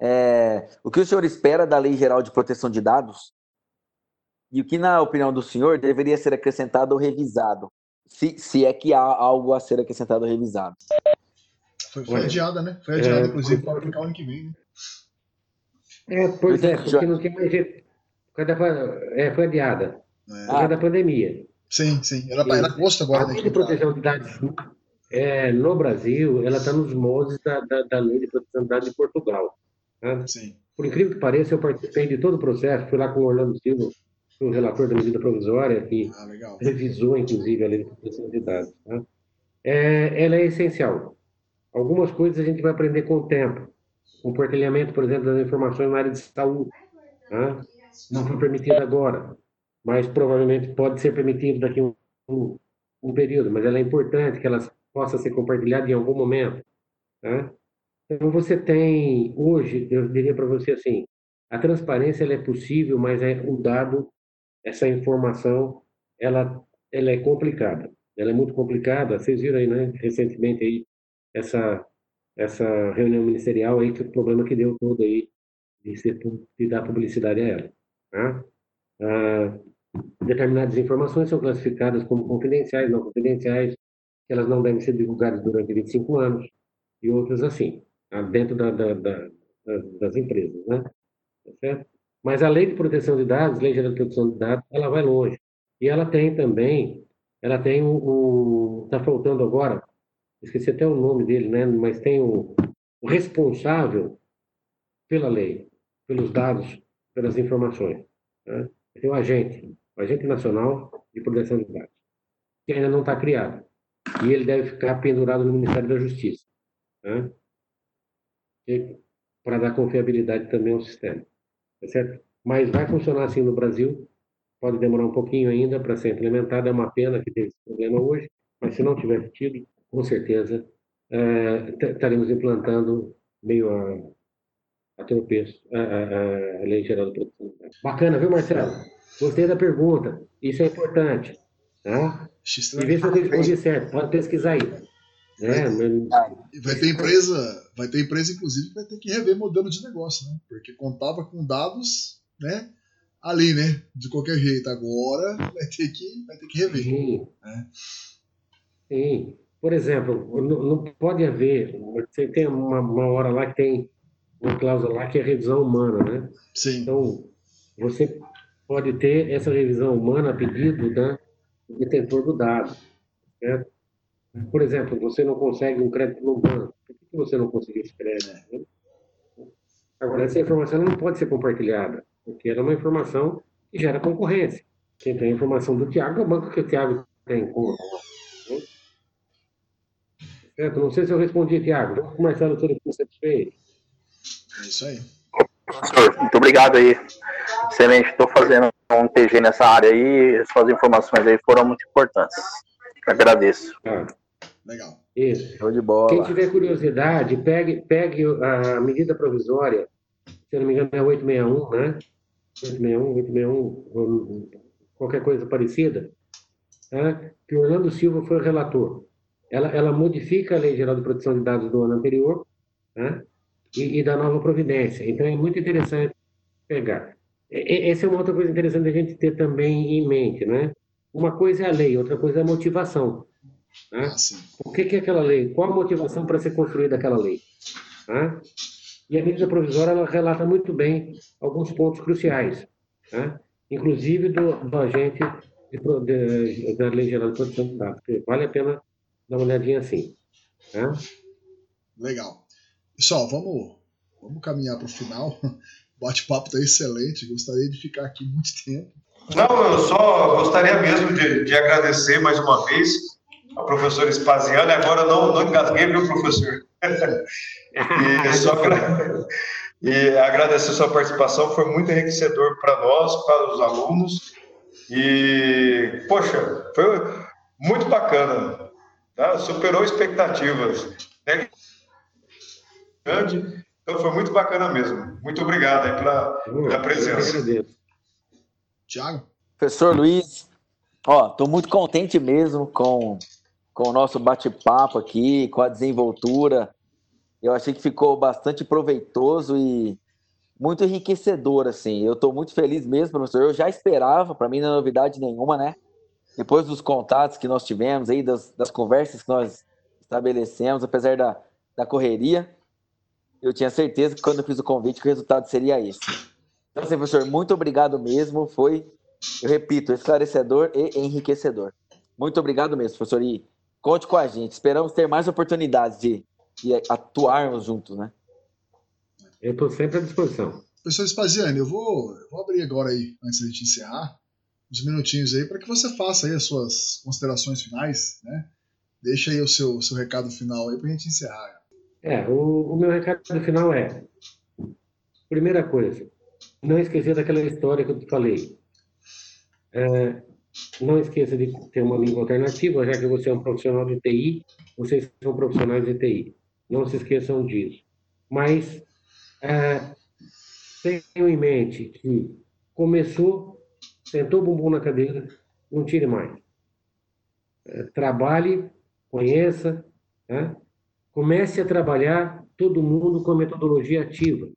é, o que o senhor espera da Lei Geral de Proteção de Dados e o que, na opinião do senhor, deveria ser acrescentado ou revisado? Se, se é que há algo a ser acrescentado ou revisado. Foi, foi adiada, né? Foi adiada, é, inclusive, para aplicar o ano que vem, né? É, pois é, porque não tem mais jeito. É, foi adiada. É. Por causa da pandemia. Sim, sim. Era, era agosto agora. A lei de proteção de dados é, no Brasil, ela está nos moldes da, da, da lei de proteção de dados de Portugal. Né? Sim. Por incrível que pareça, eu participei de todo o processo, fui lá com o Orlando Silva, o relator da medida provisória, que ah, revisou, inclusive, a lei de proteção de dados. Tá? É, ela é essencial. Algumas coisas a gente vai aprender com o tempo. Compartilhamento, por exemplo, das informações na área de saúde. Tá? Não foi permitido agora, mas provavelmente pode ser permitido daqui a um, um, um período. Mas ela é importante que ela possa ser compartilhada em algum momento. Tá? Então, você tem, hoje, eu diria para você assim, a transparência é possível, mas é, o dado, essa informação, ela, ela é complicada. Ela é muito complicada. Vocês viram aí, né, recentemente aí, essa, essa reunião ministerial aí, que o problema que deu todo aí, de, ser, de dar publicidade a ela. Tá? Ah, determinadas informações são classificadas como confidenciais, não confidenciais, elas não devem ser divulgadas durante 25 anos, e outras assim dentro da, da, da, das empresas, né? Tá certo? Mas a lei de proteção de dados, lei geral de proteção de dados, ela vai longe. E ela tem também, ela tem o, está faltando agora, esqueci até o nome dele, né? Mas tem o, o responsável pela lei, pelos dados, pelas informações. Né? Tem o agente, o agente nacional de proteção de dados, que ainda não está criado. E ele deve ficar pendurado no Ministério da Justiça. Né? para dar confiabilidade também ao sistema. Tá certo? Mas vai funcionar assim no Brasil, pode demorar um pouquinho ainda para ser implementado, é uma pena que teve esse problema hoje, mas se não tiver tido, com certeza é, estaremos implantando meio a, a tropeço a, a, a Lei Geral de Proteção. Bacana, viu, Marcelo? Gostei da pergunta, isso é importante. Tá? E vê se eu respondi certo, pode pesquisar aí. É, vai ter empresa, vai ter empresa, inclusive, que vai ter que rever modelo de negócio, né? Porque contava com dados, né? Ali, né? De qualquer jeito. Agora vai ter que, vai ter que rever. Sim. Né? Sim. Por exemplo, não, pode haver. Você tem uma, uma hora lá que tem uma cláusula lá que é revisão humana, né? Sim. Então, você pode ter essa revisão humana a pedido né, do detentor do dado, certo? Por exemplo, você não consegue um crédito no banco. Por que você não conseguiu esse crédito? Né? Agora, essa informação não pode ser compartilhada, porque ela é uma informação que gera concorrência. Quem tem a informação do Tiago é o banco que o Tiago tem conta. Né? Certo? Não sei se eu respondi, Tiago. Vamos começar o que você fez. É isso aí. Professor, muito obrigado aí. Excelente, estou fazendo um TG nessa área aí, suas informações aí foram muito importantes. Agradeço. Ah, legal. Isso. Show de bola. Quem tiver curiosidade, pegue, pegue a medida provisória, se eu não me engano é 861, né? 861, 861, qualquer coisa parecida, tá? que o Orlando Silva foi o relator. Ela, ela modifica a Lei Geral de Proteção de Dados do ano anterior, né? e, e da nova providência. Então é muito interessante pegar. E, essa é uma outra coisa interessante a gente ter também em mente, né? Uma coisa é a lei, outra coisa é a motivação. Né? Ah, Por que, que é aquela lei? Qual a motivação para ser construída aquela lei? Né? E a medida provisória ela relata muito bem alguns pontos cruciais, né? inclusive do, do agente de, de, da Lei Geral de Proteção de Dados. Vale a pena dar uma olhadinha assim. Né? Legal. Pessoal, vamos, vamos caminhar para o final. O bate-papo está excelente, gostaria de ficar aqui muito tempo. Não, eu só gostaria mesmo de, de agradecer mais uma vez a professora Spaziana. Agora não, não engasguei, viu, professor? e, só, e agradecer a sua participação, foi muito enriquecedor para nós, para os alunos. E, poxa, foi muito bacana, tá? superou expectativas. Né? grande. Então foi muito bacana mesmo. Muito obrigado aí pela, pela presença. Tiago? Professor Luiz, ó, tô muito contente mesmo com, com o nosso bate-papo aqui, com a desenvoltura. Eu achei que ficou bastante proveitoso e muito enriquecedor, assim. Eu estou muito feliz mesmo, professor. Eu já esperava, para mim não é novidade nenhuma, né? Depois dos contatos que nós tivemos aí, das, das conversas que nós estabelecemos, apesar da, da correria, eu tinha certeza que quando eu fiz o convite que o resultado seria esse. Então, assim, professor, muito obrigado mesmo. Foi, eu repito, esclarecedor e enriquecedor. Muito obrigado mesmo, professor. E conte com a gente. Esperamos ter mais oportunidades de, de atuarmos juntos, né? Eu estou sempre à disposição. Professor Spaziani, eu vou, eu vou abrir agora aí, antes da gente encerrar, uns minutinhos aí para que você faça aí as suas considerações finais, né? Deixa aí o seu, seu recado final aí para a gente encerrar. É, o, o meu recado final é: primeira coisa, não esquecer daquela história que eu te falei. É, não esqueça de ter uma língua alternativa, já que você é um profissional de TI, vocês são profissionais de TI. Não se esqueçam disso. Mas é, tenham em mente que começou, sentou o bumbum na cadeira, não tire mais. É, trabalhe, conheça, né? Comece a trabalhar todo mundo com a metodologia ativa.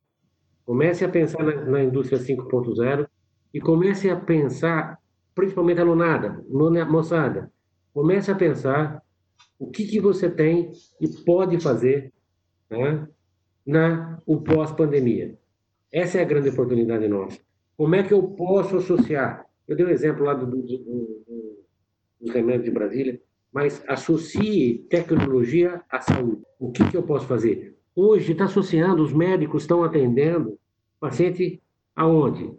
Comece a pensar na, na indústria 5.0 e comece a pensar, principalmente alunada, moçada, comece a pensar o que, que você tem e pode fazer né, na o pós-pandemia. Essa é a grande oportunidade nossa. Como é que eu posso associar? Eu dei um exemplo lá do, do, do, dos remédios de Brasília mas associe tecnologia à saúde. O que, que eu posso fazer? Hoje está associando, os médicos estão atendendo paciente aonde?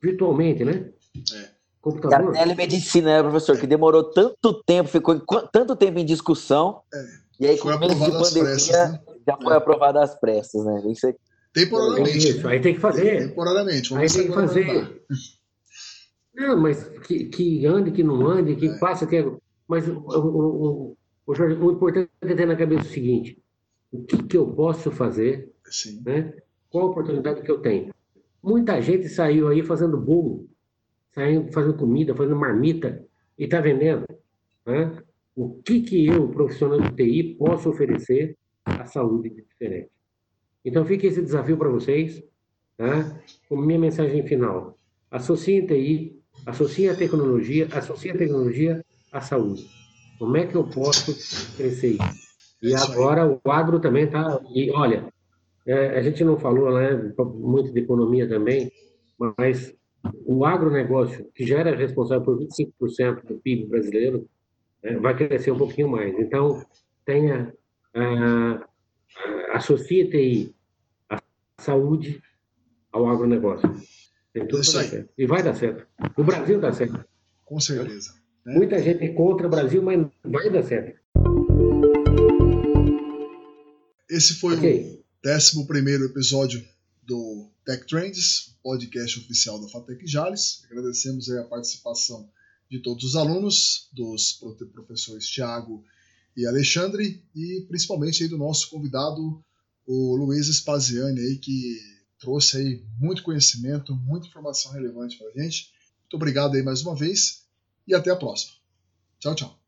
Virtualmente, né? É. Computador. A telemedicina, né, professor, que demorou tanto tempo, ficou tanto tempo em discussão, é. e aí, com menos de pandemia, pressas, né? já foi é. aprovada às pressas, né? Isso é... Temporariamente. Isso, aí tem que fazer. Temporariamente. Vamos aí tem que fazer. Não, mas que, que ande, que não ande, que é. faça, que. É, mas o, o, o, Jorge, o importante é ter na cabeça o seguinte: o que, que eu posso fazer? Sim. Né? Qual a oportunidade que eu tenho? Muita gente saiu aí fazendo bolo, saindo fazendo comida, fazendo marmita e está vendendo. Né? O que, que eu, profissional de TI, posso oferecer à saúde diferente? Então, fica esse desafio para vocês, tá? como minha mensagem final. Associem TI Associa a tecnologia, associa a tecnologia à saúde. Como é que eu posso crescer isso? E agora o agro também está. E olha, é, a gente não falou né, muito de economia também, mas o agronegócio, que já era responsável por 25% do PIB brasileiro, é, vai crescer um pouquinho mais. Então, tenha. Ah, associe TI à saúde ao agronegócio. Tem tudo Isso aí. E vai dar certo. O Brasil dá certo. Com certeza. Né? Muita gente é contra o Brasil, mas vai dar certo. esse foi okay. o 11 episódio do Tech Trends, podcast oficial da Fatec Jales. Agradecemos a participação de todos os alunos, dos professores Tiago e Alexandre e principalmente aí do nosso convidado o Luiz Spaziani aí que trouxe aí muito conhecimento, muita informação relevante para a gente. Muito obrigado aí mais uma vez e até a próxima. Tchau, tchau.